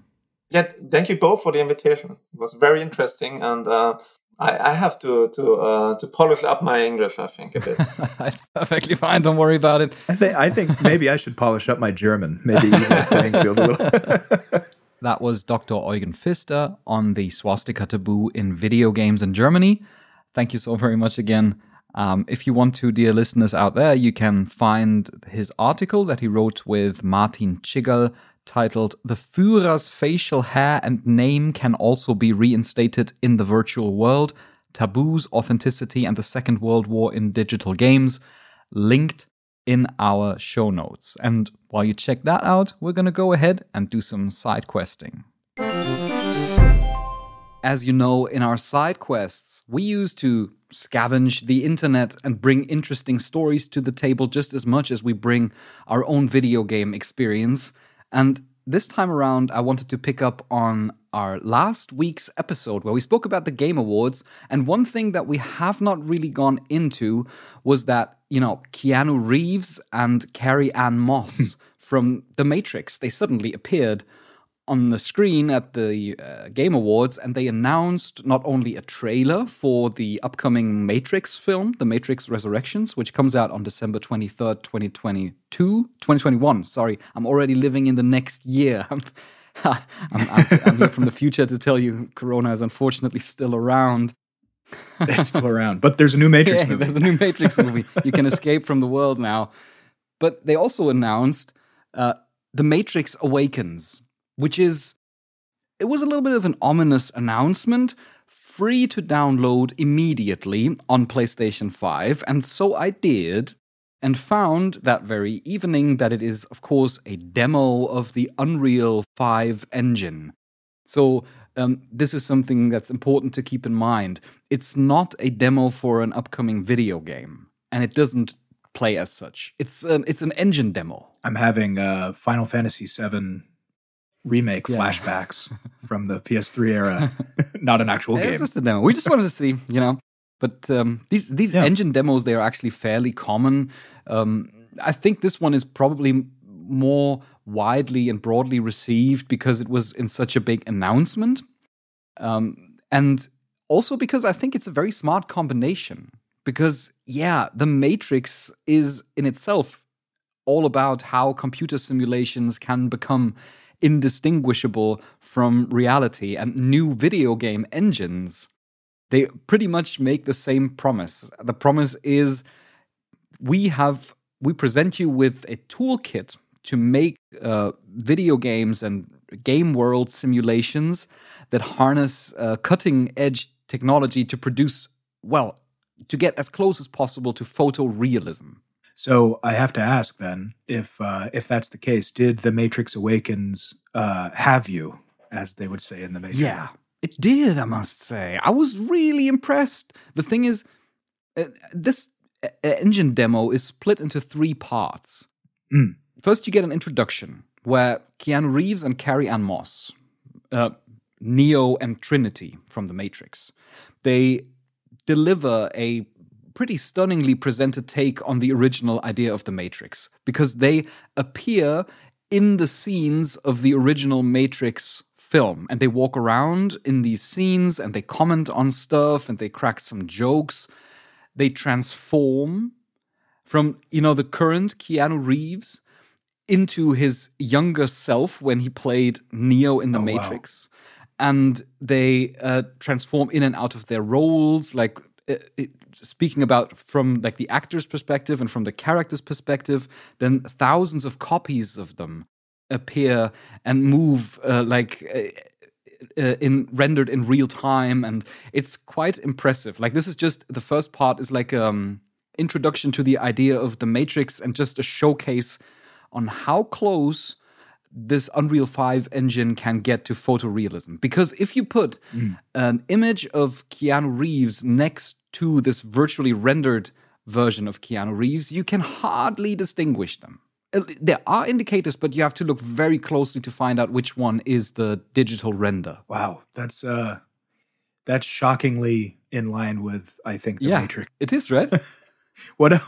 Yeah, thank you both for the invitation. It was very interesting, and uh, I, I, have to to uh, to polish up my English. I think a bit. it's perfectly fine. Don't worry about it. I think I think maybe I should polish up my German. Maybe even playing field a little. that was Dr. Eugen Pfister on the swastika taboo in video games in Germany. Thank you so very much again. Um, if you want to, dear listeners out there, you can find his article that he wrote with Martin Tschiggerl titled The Führer's Facial Hair and Name Can Also Be Reinstated in the Virtual World Taboos, Authenticity, and the Second World War in Digital Games, linked in our show notes. And while you check that out, we're going to go ahead and do some side questing. As you know, in our side quests, we used to scavenge the internet and bring interesting stories to the table just as much as we bring our own video game experience. And this time around, I wanted to pick up on our last week's episode where we spoke about the Game Awards. And one thing that we have not really gone into was that, you know, Keanu Reeves and Carrie Ann Moss hmm. from The Matrix, they suddenly appeared on the screen at the uh, Game Awards, and they announced not only a trailer for the upcoming Matrix film, The Matrix Resurrections, which comes out on December 23rd, 2022, 2021. Sorry, I'm already living in the next year. I'm, I'm, I'm, I'm here from the future to tell you Corona is unfortunately still around. it's still around, but there's a new Matrix yeah, movie. There's a new Matrix movie. You can escape from the world now. But they also announced uh, The Matrix Awakens, which is it was a little bit of an ominous announcement free to download immediately on PlayStation 5 and so I did and found that very evening that it is of course a demo of the Unreal 5 engine. So um, this is something that's important to keep in mind. It's not a demo for an upcoming video game, and it doesn't play as such. It's um, it's an engine demo. I'm having uh, Final Fantasy VII remake yeah. flashbacks from the PS3 era, not an actual game. It's just a demo. We just wanted to see, you know. But um, these these yeah. engine demos they are actually fairly common. Um, I think this one is probably more widely and broadly received because it was in such a big announcement, um, and also because I think it's a very smart combination. Because yeah, the Matrix is in itself all about how computer simulations can become indistinguishable from reality. And new video game engines, they pretty much make the same promise. The promise is we have we present you with a toolkit to make uh, video games and game world simulations that harness uh, cutting edge technology to produce well to get as close as possible to photorealism so I have to ask then, if uh, if that's the case, did the Matrix Awakens uh, have you, as they would say in the Matrix? Yeah, it did. I must say, I was really impressed. The thing is, uh, this uh, engine demo is split into three parts. Mm. First, you get an introduction where Keanu Reeves and Carrie Ann Moss, uh, Neo and Trinity from the Matrix, they deliver a pretty stunningly presented take on the original idea of the Matrix because they appear in the scenes of the original Matrix film and they walk around in these scenes and they comment on stuff and they crack some jokes. They transform from, you know, the current Keanu Reeves into his younger self when he played Neo in the oh, Matrix. Wow. And they uh, transform in and out of their roles. Like it, speaking about from like the actor's perspective and from the character's perspective, then thousands of copies of them appear and move uh, like uh, uh, in rendered in real time, and it's quite impressive. Like this is just the first part is like um introduction to the idea of the Matrix and just a showcase on how close this Unreal 5 engine can get to photorealism. Because if you put mm. an image of Keanu Reeves next to this virtually rendered version of Keanu Reeves, you can hardly distinguish them. Uh, There are indicators, but you have to look very closely to find out which one is the digital render. Wow, that's uh, that's shockingly in line with I think the yeah, Matrix. it is, right? What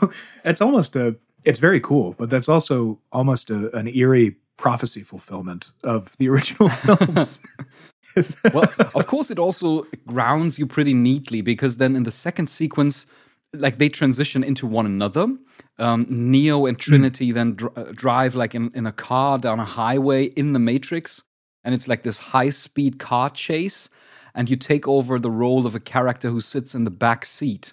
it's almost a it's very cool, but that's also almost a, an eerie prophecy fulfillment of the original films. well, of course, it also grounds you pretty neatly because then in the second sequence, like they transition into one another. Um, Neo and Trinity then dr- uh, drive like in, in a car down a highway in the Matrix, and it's like this high speed car chase. And you take over the role of a character who sits in the back seat,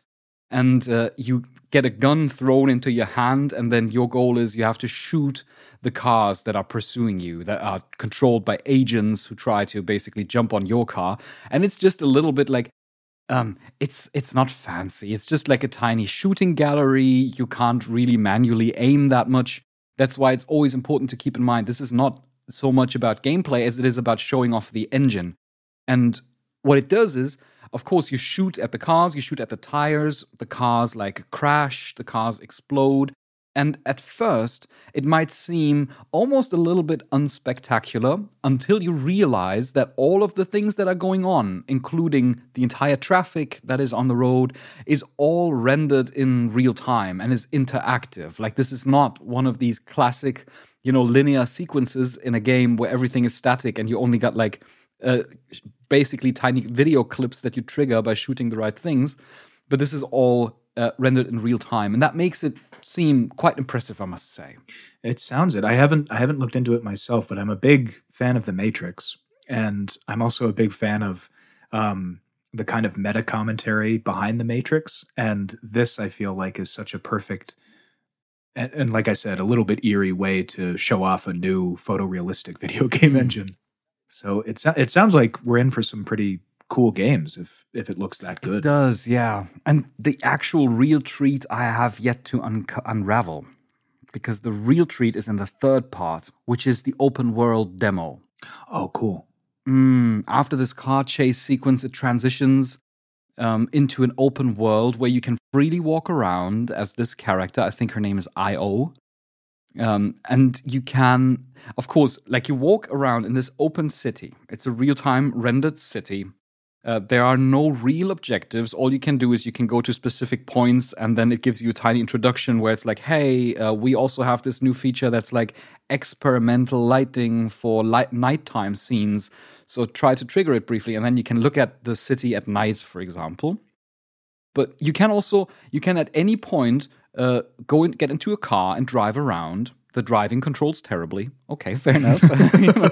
and uh, you get a gun thrown into your hand, and then your goal is you have to shoot the cars that are pursuing you, that are controlled by agents who try to basically jump on your car. And it's just a little bit like um, it's it's not fancy. It's just like a tiny shooting gallery. You can't really manually aim that much. That's why it's always important to keep in mind this is not so much about gameplay as it is about showing off the engine. And what it does is, of course, you shoot at the cars, you shoot at the tires, the cars like crash, the cars explode. And at first, it might seem almost a little bit unspectacular until you realize that all of the things that are going on, including the entire traffic that is on the road, is all rendered in real time and is interactive. Like, this is not one of these classic, you know, linear sequences in a game where everything is static and you only got like uh, basically tiny video clips that you trigger by shooting the right things. But this is all uh, rendered in real time, and that makes it seem quite impressive, I must say. It sounds it. I haven't I haven't looked into it myself, but I'm a big fan of the Matrix, and I'm also a big fan of um, the kind of meta commentary behind the Matrix. And this, I feel like, is such a perfect and, and like I said, a little bit eerie way to show off a new photorealistic video game Mm. engine. So it it sounds like we're in for some pretty cool games if if it looks that good. It does, yeah. And the actual real treat I have yet to unco- unravel, because the real treat is in the third part, which is the open world demo. Oh, cool. Mm, after this car chase sequence, it transitions um, into an open world where you can freely walk around as this character. I think her name is Io. Um, and you can, of course, like you walk around in this open city. It's a real time rendered city. Uh, there are no real objectives. All you can do is you can go to specific points, and then it gives you a tiny introduction where it's like, "Hey, uh, we also have this new feature that's like experimental lighting for light nighttime scenes. So try to trigger it briefly, and then you can look at the city at night, for example. But you can also you can at any point uh, go and get into a car and drive around. The driving controls terribly. Okay, fair enough. You know,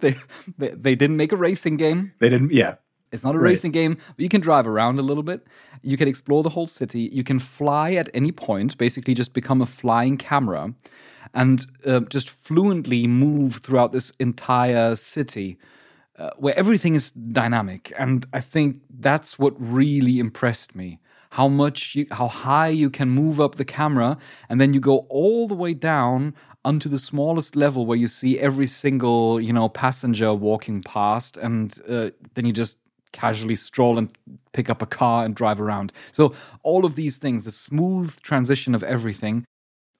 they, they they didn't make a racing game. They didn't. Yeah, It's not a Right. racing game, but you can drive around a little bit. You can explore the whole city. You can fly at any point, basically, just become a flying camera and uh, just fluently move throughout this entire city uh, where everything is dynamic. And I think that's what really impressed me. How much, you, how high you can move up the camera, and then you go all the way down onto the smallest level where you see every single, you know, passenger walking past, and uh, then you just casually stroll and pick up a car and drive around. So all of these things, the smooth transition of everything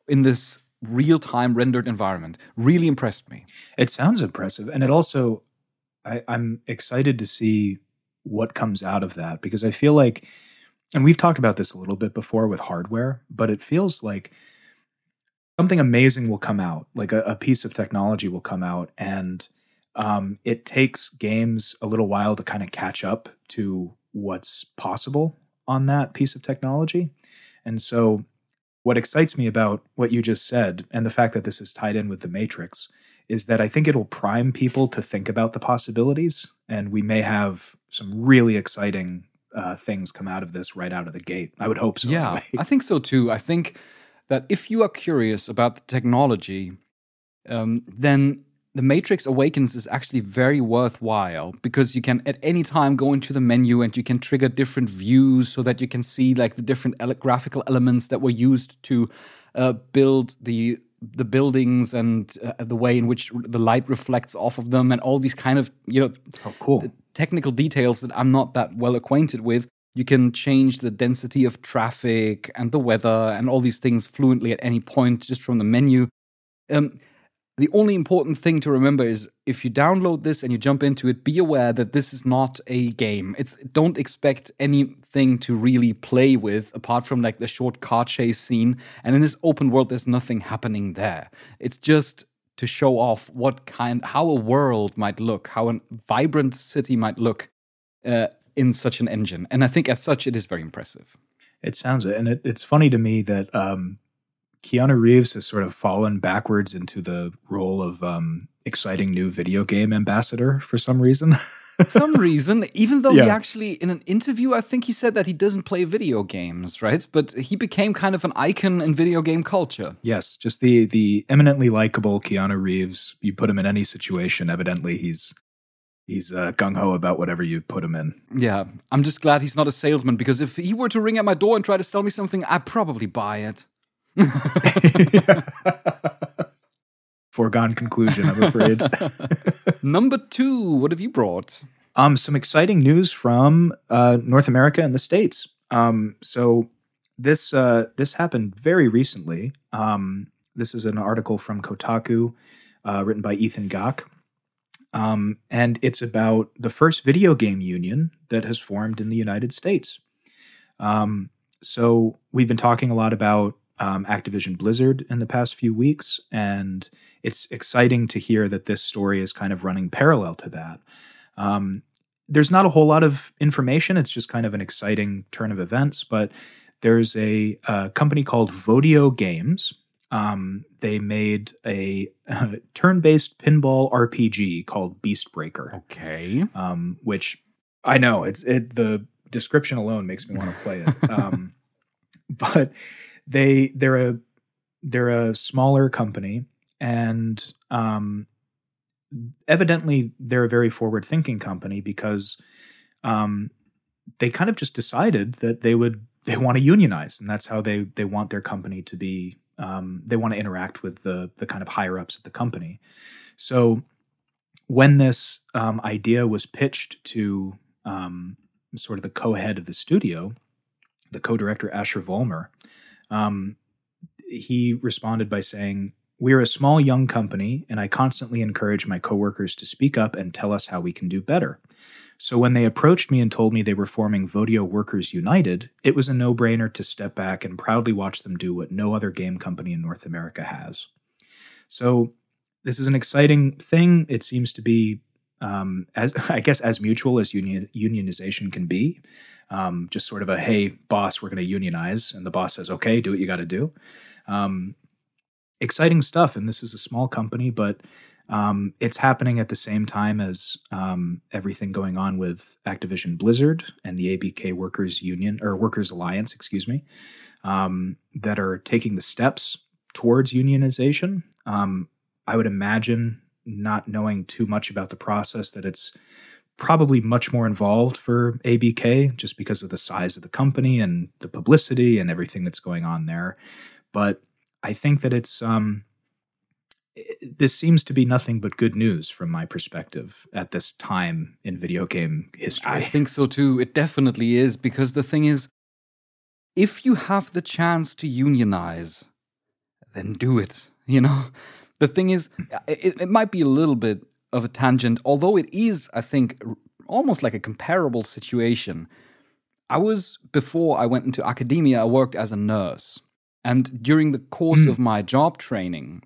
in this real-time rendered environment, really impressed me. it sounds impressive, and it also, I, I'm excited to see what comes out of that because I feel like, and we've talked about this a little bit before with hardware, but it feels like something amazing will come out, like a, a piece of technology will come out, and um, it takes games a little while to kind of catch up to what's possible on that piece of technology. And so, what excites me about what you just said and the fact that this is tied in with the Matrix is that I think it'll prime people to think about the possibilities, and we may have some really exciting uh, things come out of this right out of the gate. I would hope so. Yeah, anyway. I think so too. I think that if you are curious about the technology, um, then the Matrix Awakens is actually very worthwhile because you can at any time go into the menu and you can trigger different views so that you can see like the different ele- graphical elements that were used to uh, build the the buildings and uh, the way in which the light reflects off of them and all these kind of you know oh, cool. Technical details that I'm not that well acquainted with. You can change the density of traffic and the weather and all these things fluently at any point just from the menu. Um, the only important thing to remember is if you download this and you jump into it, be aware that this is not a game. It's don't expect anything to really play with apart from like the short car chase scene. And in this open world, there's nothing happening there. It's just to show off what kind, how a world might look, how a vibrant city might look uh, in such an engine. And I think as such, it is very impressive. It sounds and it, it's funny to me that um, Keanu Reeves has sort of fallen backwards into the role of um, exciting new video game ambassador for some reason. some reason, even though Yeah. he actually, in an interview, I think he said that he doesn't play video games, right? But he became kind of an icon in video game culture. yes, just the the eminently likable Keanu Reeves. You put him in any situation, evidently he's he's uh, gung ho about whatever you put him in. Yeah, I'm just glad he's not a salesman because if he were to ring at my door and try to sell me something, I'd probably buy it. Foregone conclusion, I'm afraid. Number two, what have you brought? Um, some exciting news from uh, North America and the states. Um, so this uh, this happened very recently. Um, this is an article from Kotaku, uh, written by Ethan Gach, um, and it's about the first video game union that has formed in the United States. Um, so we've been talking a lot about um, Activision Blizzard in the past few weeks, and it's exciting to hear that this story is kind of running parallel to that. Um, there's not a whole lot of information. It's just kind of an exciting turn of events. But there's a, uh company called Vodeo Games. Um, they made a uh, turn-based pinball RPG called Beast Breaker, Okay. um, which I know it's it. The description alone makes me want to play it. Um, but they they're a they're a smaller company and um, evidently they're a very forward thinking company because um, they kind of just decided that they would they want to unionize and that's how they they want their company to be um, they want to interact with the the kind of higher ups at the company. So when this um, idea was pitched to um, sort of the co-head of the studio the co-director Asher Vollmer um, he responded by saying we're a small young company, and I constantly encourage my coworkers to speak up and tell us how we can do better. So when they approached me and told me they were forming Vodeo Workers United, it was a no brainer to step back and proudly watch them do what no other game company in North America has. So this is an exciting thing. It seems to be, um, as I guess, as mutual as union, unionization can be. Um, just sort of a hey, boss, we're going to unionize, and the boss says, okay, do what you got to do. Um, exciting stuff. And this is a small company, but um, it's happening at the same time as um, everything going on with Activision Blizzard and the ABK Workers Union or Workers Alliance, excuse me, um, that are taking the steps towards unionization. Um, I would imagine, not knowing too much about the process, that it's probably much more involved for ABK just because of the size of the company and the publicity and everything that's going on there. But I think that it's um, this seems to be nothing but good news from my perspective at this time in video game history. I think so too. It definitely is because the thing is, if you have the chance to unionize, then do it. You know, the thing is, it, it might be a little bit of a tangent, although it is, I think, almost like a comparable situation. I was, before I went into academia, I worked as a nurse. And during the course of my job training,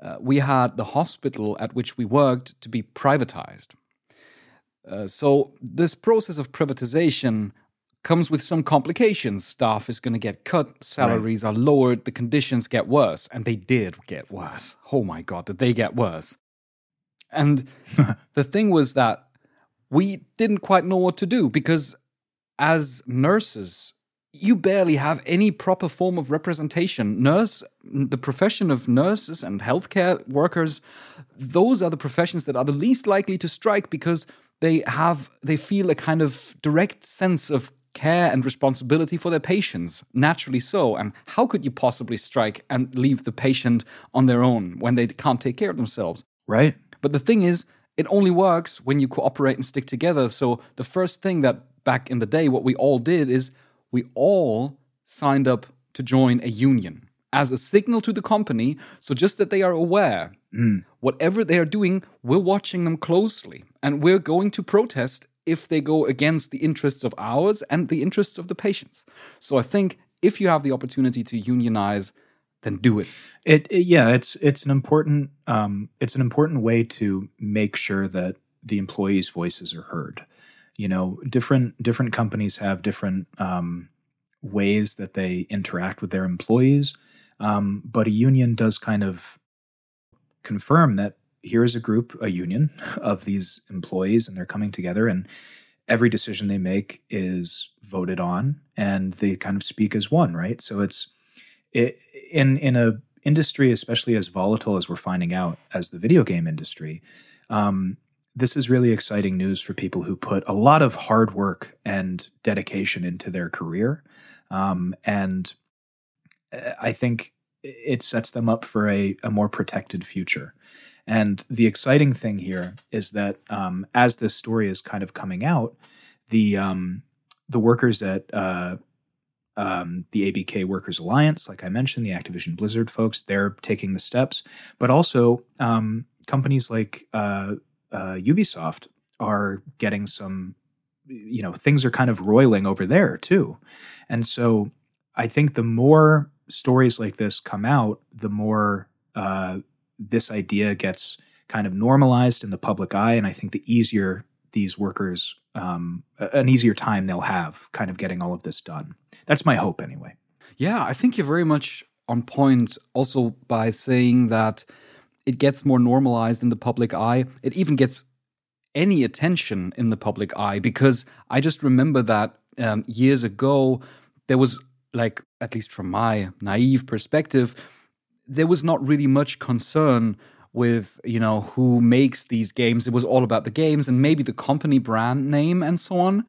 uh, we had the hospital at which we worked to be privatized. Uh, so this process of privatization comes with some complications. Staff is going to get cut, salaries are lowered, the conditions get worse, and they did get worse. Oh my god, did they get worse? And the thing was that we didn't quite know what to do because as nurses you barely have any proper form of representation. Nurse, the profession of nurses and healthcare workers, those are the professions that are the least likely to strike because they have they feel a kind of direct sense of care and responsibility for their patients naturally so and how could you possibly strike and leave the patient on their own when they can't take care of themselves right? but the thing is, it only works when you cooperate and stick together. So the first thing that back in the day, what we all did is we all signed up to join a union. as a signal to the company. So just that they are aware, Mm. whatever they are doing, we're watching them closely and we're going to protest if they go against the interests of ours and the interests of the patients. So I think if you have the opportunity to unionize, then do it. It, it- yeah, it's it's an important um, it's an important way to make sure that the employees' voices are heard. You know, different different companies have different um, ways that they interact with their employees, um, but a union does kind of confirm that here is a group, a union of these employees, and they're coming together, and every decision they make is voted on, and they kind of speak as one, right? So it's it, in in a industry especially as volatile as we're finding out as the video game industry um, this is really exciting news for people who put a lot of hard work and dedication into their career. Um, and uh, i think it sets them up for a, a more protected future. And the exciting thing here is that um, as this story is kind of coming out the um, the workers at uh, um, the ABK Workers Alliance, like I mentioned, the Activision Blizzard folks, they're taking the steps, but also um, companies like uh, uh, Ubisoft are getting some, you know, things are kind of roiling over there too. And so I think the more stories like this come out, the more uh, this idea gets kind of normalized in the public eye. And I think the easier these workers, um, an easier time they'll have kind of getting all of this done. That's my hope anyway. Yeah, I think you're very much on point also by saying that it gets more normalized in the public eye. It even gets any attention in the public eye because I just remember that um, years ago, there was like, at least from my naive perspective, there was not really much concern with you know who makes these games it was all about the games and maybe the company brand name and so on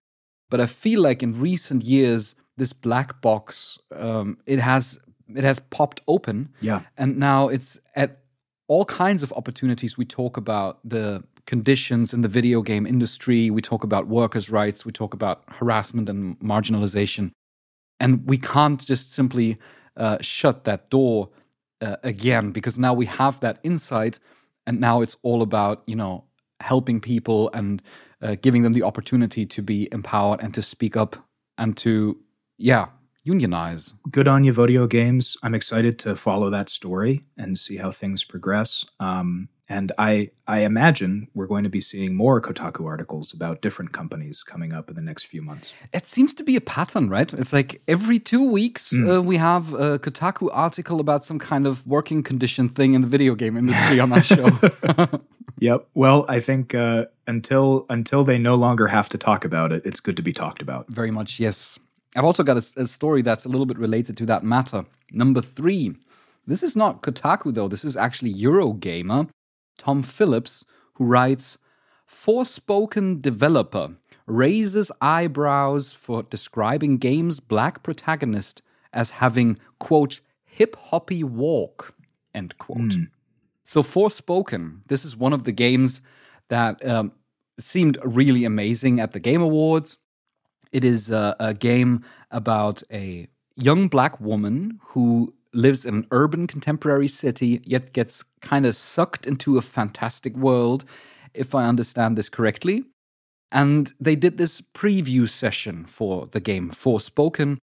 but i feel like in recent years this black box um, it has it has popped open Yeah. and now it's at all kinds of opportunities. We talk about the conditions in the video game industry. We talk about workers rights. We talk about harassment and marginalization. And we can't just simply uh, shut that door uh, again because now we have that insight and now it's all about you know helping people and uh, giving them the opportunity to be empowered and to speak up and to yeah unionize Good on you, Vodeo Games. I'm excited to follow that story and see how things progress. Um, and I, I imagine we're going to be seeing more Kotaku articles about different companies coming up in the next few months. it seems to be a pattern right it's like every two weeks uh, we have a kotaku article about some kind of working condition thing in the video game industry on our show Yep. Well, I think uh, until until they no longer have to talk about it, it's good to be talked about. Very much, yes. I've also got a, a story that's a little bit related to that matter. Number three. This is not Kotaku, though. This is actually Eurogamer. Tom Phillips, who writes Forspoken developer raises eyebrows for describing game's black protagonist as having, quote, hip hoppy walk, end quote. So, Forspoken, this is one of the games that um, seemed really amazing at the Game Awards. It is a, a game about a young black woman who lives in an urban contemporary city, yet gets kind of sucked into a fantastic world, if I understand this correctly. And they did this preview session for the game Forspoken,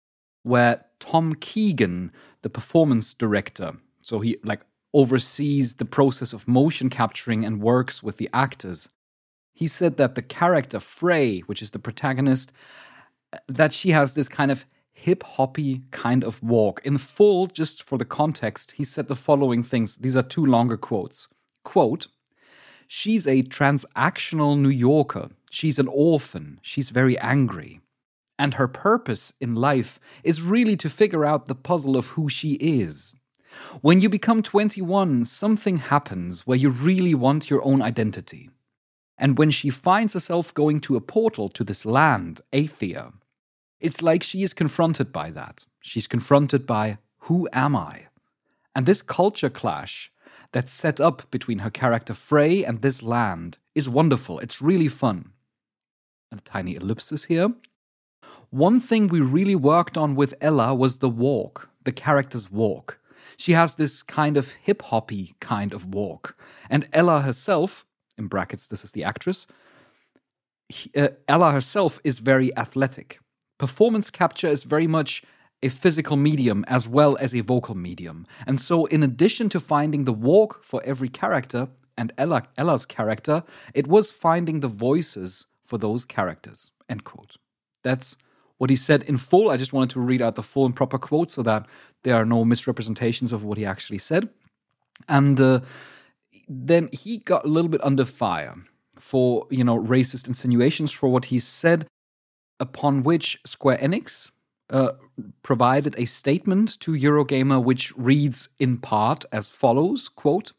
where Tom Keegan, the performance director, so he like oversees the process of motion capturing and works with the actors. He said that the character Frey, which is the protagonist, that she has this kind of hip hoppy kind of walk. In full, just for the context, he said the following things. These are two longer quotes. Quote, She's a transactional New Yorker. She's an orphan. She's very angry. And her purpose in life is really to figure out the puzzle of who she is. When you become 21, something happens where you really want your own identity. And when she finds herself going to a portal to this land, Athia, it's like she is confronted by that. She's confronted by who am I? And this culture clash that's set up between her character Frey and this land is wonderful. It's really fun. A tiny ellipsis here. One thing we really worked on with Ella was the walk, the character's walk. She has this kind of hip hoppy kind of walk. And Ella herself, in brackets, this is the actress, he- uh, Ella herself is very athletic. Performance capture is very much a physical medium as well as a vocal medium. And so, in addition to finding the walk for every character and Ella, Ella's character, it was finding the voices for those characters. End quote. That's what he said in full. I just wanted to read out the full and proper quote so that there are no misrepresentations of what he actually said. And uh, then he got a little bit under fire for, you know, racist insinuations for what he said, upon which Square Enix uh, provided a statement to Eurogamer which reads in part as follows, quote,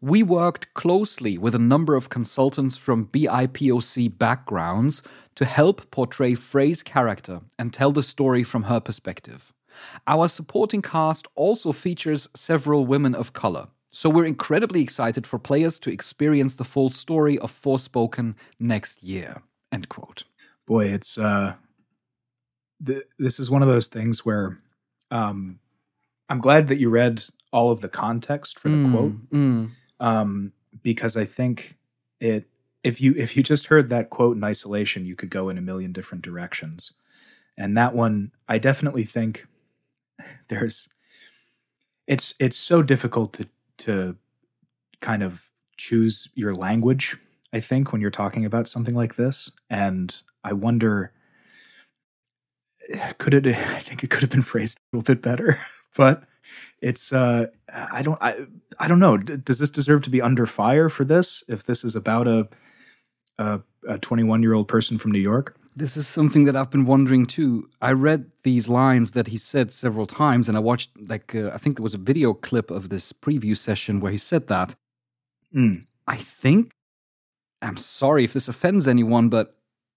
we worked closely with a number of consultants from BIPOC backgrounds to help portray Frey's character and tell the story from her perspective. Our supporting cast also features several women of color, so we're incredibly excited for players to experience the full story of Forspoken next year. End quote. Boy, it's uh, th- this is one of those things where um, I'm glad that you read all of the context for the Mm, quote mm. um, because I think it if you if you just heard that quote in isolation, you could go in a million different directions. And that one, I definitely think there's it's it's so difficult to to kind of choose your language. I think when you're talking about something like this, and I wonder could it i think it could have been phrased a little bit better but it's uh i don't i i don't know. Does this deserve to be under fire for this? If this is about a, a 21 year old person from new york This is something that I've been wondering too. I read these lines that he said several times, and I watched, like, uh, I think there was a video clip of this preview session where he said that. Mm. I think, I'm sorry if this offends anyone, but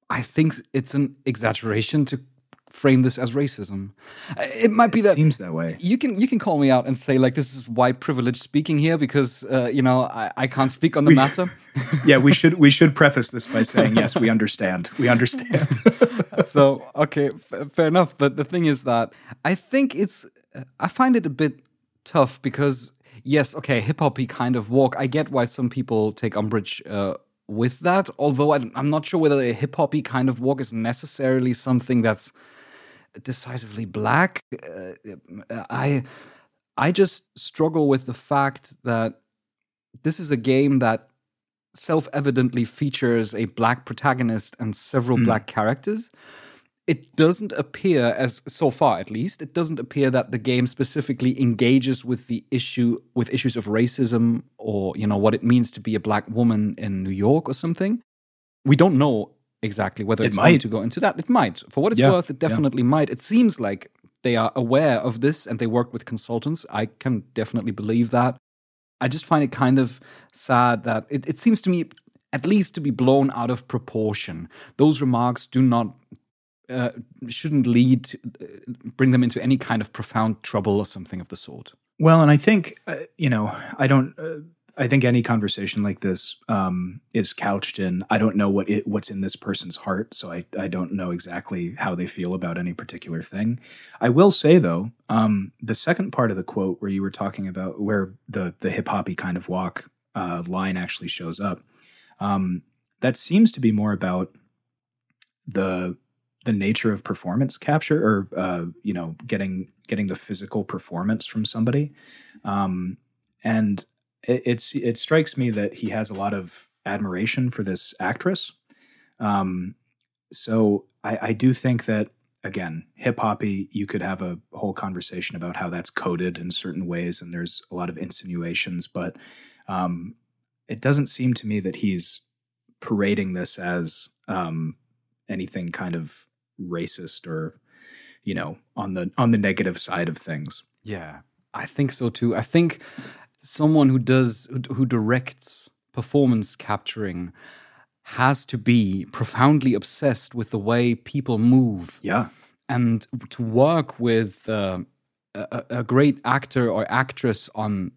I think it's an exaggeration to frame this as racism. Uh, It might be it that seems that way you can you can call me out and say like this is white privilege speaking here because uh, you know I, I can't speak on the We- matter. yeah we should we should preface this by saying yes we understand we understand so okay, f- fair enough. But the thing is that I think it's I find it a bit tough because yes, okay, hip hoppy kind of walk. I get why some people take umbrage uh, with that. Although I'm not sure whether a hip hoppy kind of walk is necessarily something that's decisively black. Uh, I I just struggle with the fact that this is a game that self-evidently features a black protagonist and several Mm. black characters. It doesn't appear as so far at least, it doesn't appear that the game specifically engages with the issue with issues of racism or, you know, what it means to be a black woman in New York or something. We don't know exactly whether It it's going to go into that. It might. For what it's Yeah, worth, it yeah. definitely might. It seems like they are aware of this and they work with consultants. I can definitely believe that. I just find it kind of sad that it, it seems to me, at least, to be blown out of proportion. Those remarks do not. Uh, shouldn't lead to, uh, bring them into any kind of profound trouble or something of the sort. Well, and I think uh, you know, I don't. I think any conversation like this um, is couched in. I don't know what it, what's in this person's heart, so I I don't know exactly how they feel about any particular thing. I will say though, um, the second part of the quote where you were talking about where the the hip hoppy kind of walk uh, line actually shows up, um, that seems to be more about the the nature of performance capture or uh, you know getting getting the physical performance from somebody um, and it, it's it strikes me that he has a lot of admiration for this actress um, so I, I do think that again hip hoppy you could have a whole conversation about how that's coded in certain ways and there's a lot of insinuations but um, it doesn't seem to me that he's parading this as um, anything kind of racist or you know on the on the negative side of things Yeah, I think so too. I think someone who does who, directs performance capturing has to be profoundly obsessed with the way people move. Yeah. And to work with uh, a, a great actor or actress on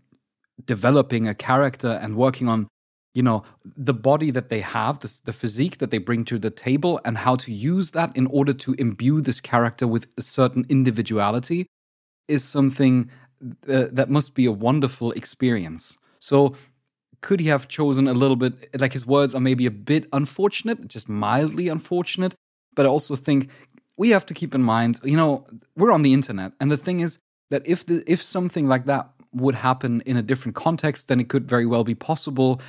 developing a character and working on you know the body that they have the, the physique that they bring to the table and how to use that in order to imbue this character with a certain individuality is something uh, that must be a wonderful experience. So, could he have chosen a little bit, like his words are maybe a bit unfortunate, just mildly unfortunate? But I also think we have to keep in mind, you know, we're on the internet. And the thing is that if, the, if something like that would happen in a different context, then it could very well be possible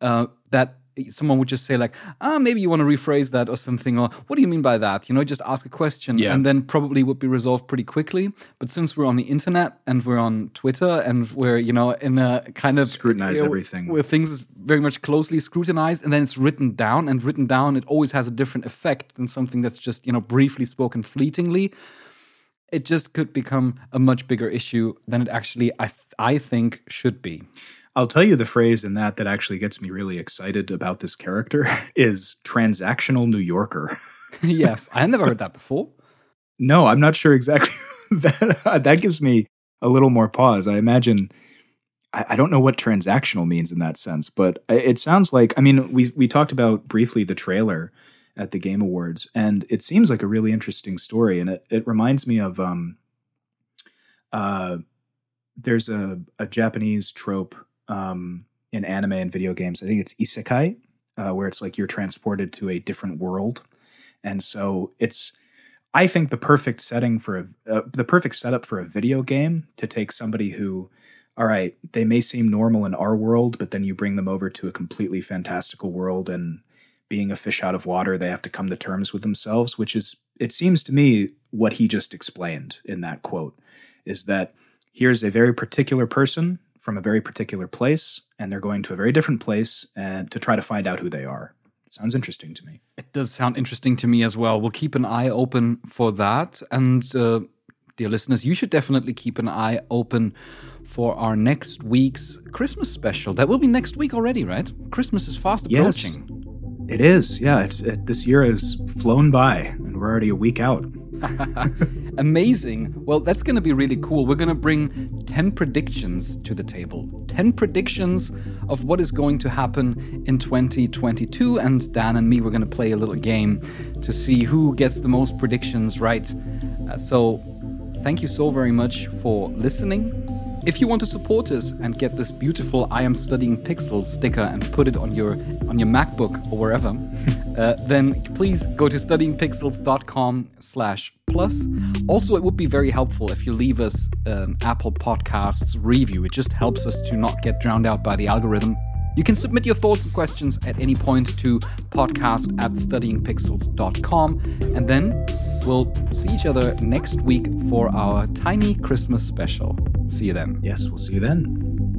uh, that someone would just say like ah maybe you want to rephrase that or something or what do you mean by that you know just ask a question Yeah. and then probably would be resolved pretty quickly but since we're on the internet and we're on twitter and we're you know in a kind of Scrutinize you know, everything. where things is very much closely scrutinized and then it's written down and written down it always has a different effect than something that's just you know briefly spoken fleetingly it just could become a much bigger issue than it actually i th- i think should be I'll tell you the phrase in that that actually gets me really excited about this character is transactional New Yorker. yes i never heard that before No, I'm not sure exactly. that that gives me a little more pause. I imagine. I, I don't know what transactional means in that sense, but it sounds like. I mean, we we talked about briefly the trailer at the Game Awards, and it seems like a really interesting story, and it it reminds me of um. Uh, there's a a Japanese trope um in anime and video games. I think it's isekai, uh, where it's like you're transported to a different world, and so it's I think the perfect setting for a uh, the perfect setup for a video game to take somebody who, all right, they may seem normal in our world, but then you bring them over to a completely fantastical world, and being a fish out of water, they have to come to terms with themselves. Which is, it seems to me, what he just explained in that quote is that here's a very particular person from a very particular place, and they're going to a very different place and to try to find out who they are. sounds interesting to me. It does sound interesting to me as well. We'll keep an eye open for that. And, uh, dear listeners, you should definitely keep an eye open for our next week's Christmas special. That will be next week already, right? Christmas is fast approaching. Yes. It is, yeah. It, it, this year has flown by, and we're already a week out. Amazing. Well, that's going to be really cool. We're going to bring 10 predictions to the table. 10 predictions of what is going to happen in 2022. And Dan and me, we're going to play a little game to see who gets the most predictions right. Uh, so, thank you so very much for listening. If you want to support us and get this beautiful I am studying pixels sticker and put it on your on your MacBook or wherever, uh, then please go to studyingpixels.com slash plus. Also, it would be very helpful if you leave us an Apple Podcasts review. It just helps us to not get drowned out by the algorithm. You can submit your thoughts and questions at any point to podcast at studyingpixels.com. And then we'll see each other next week for our tiny Christmas special. See you then. Yes, we'll see you then.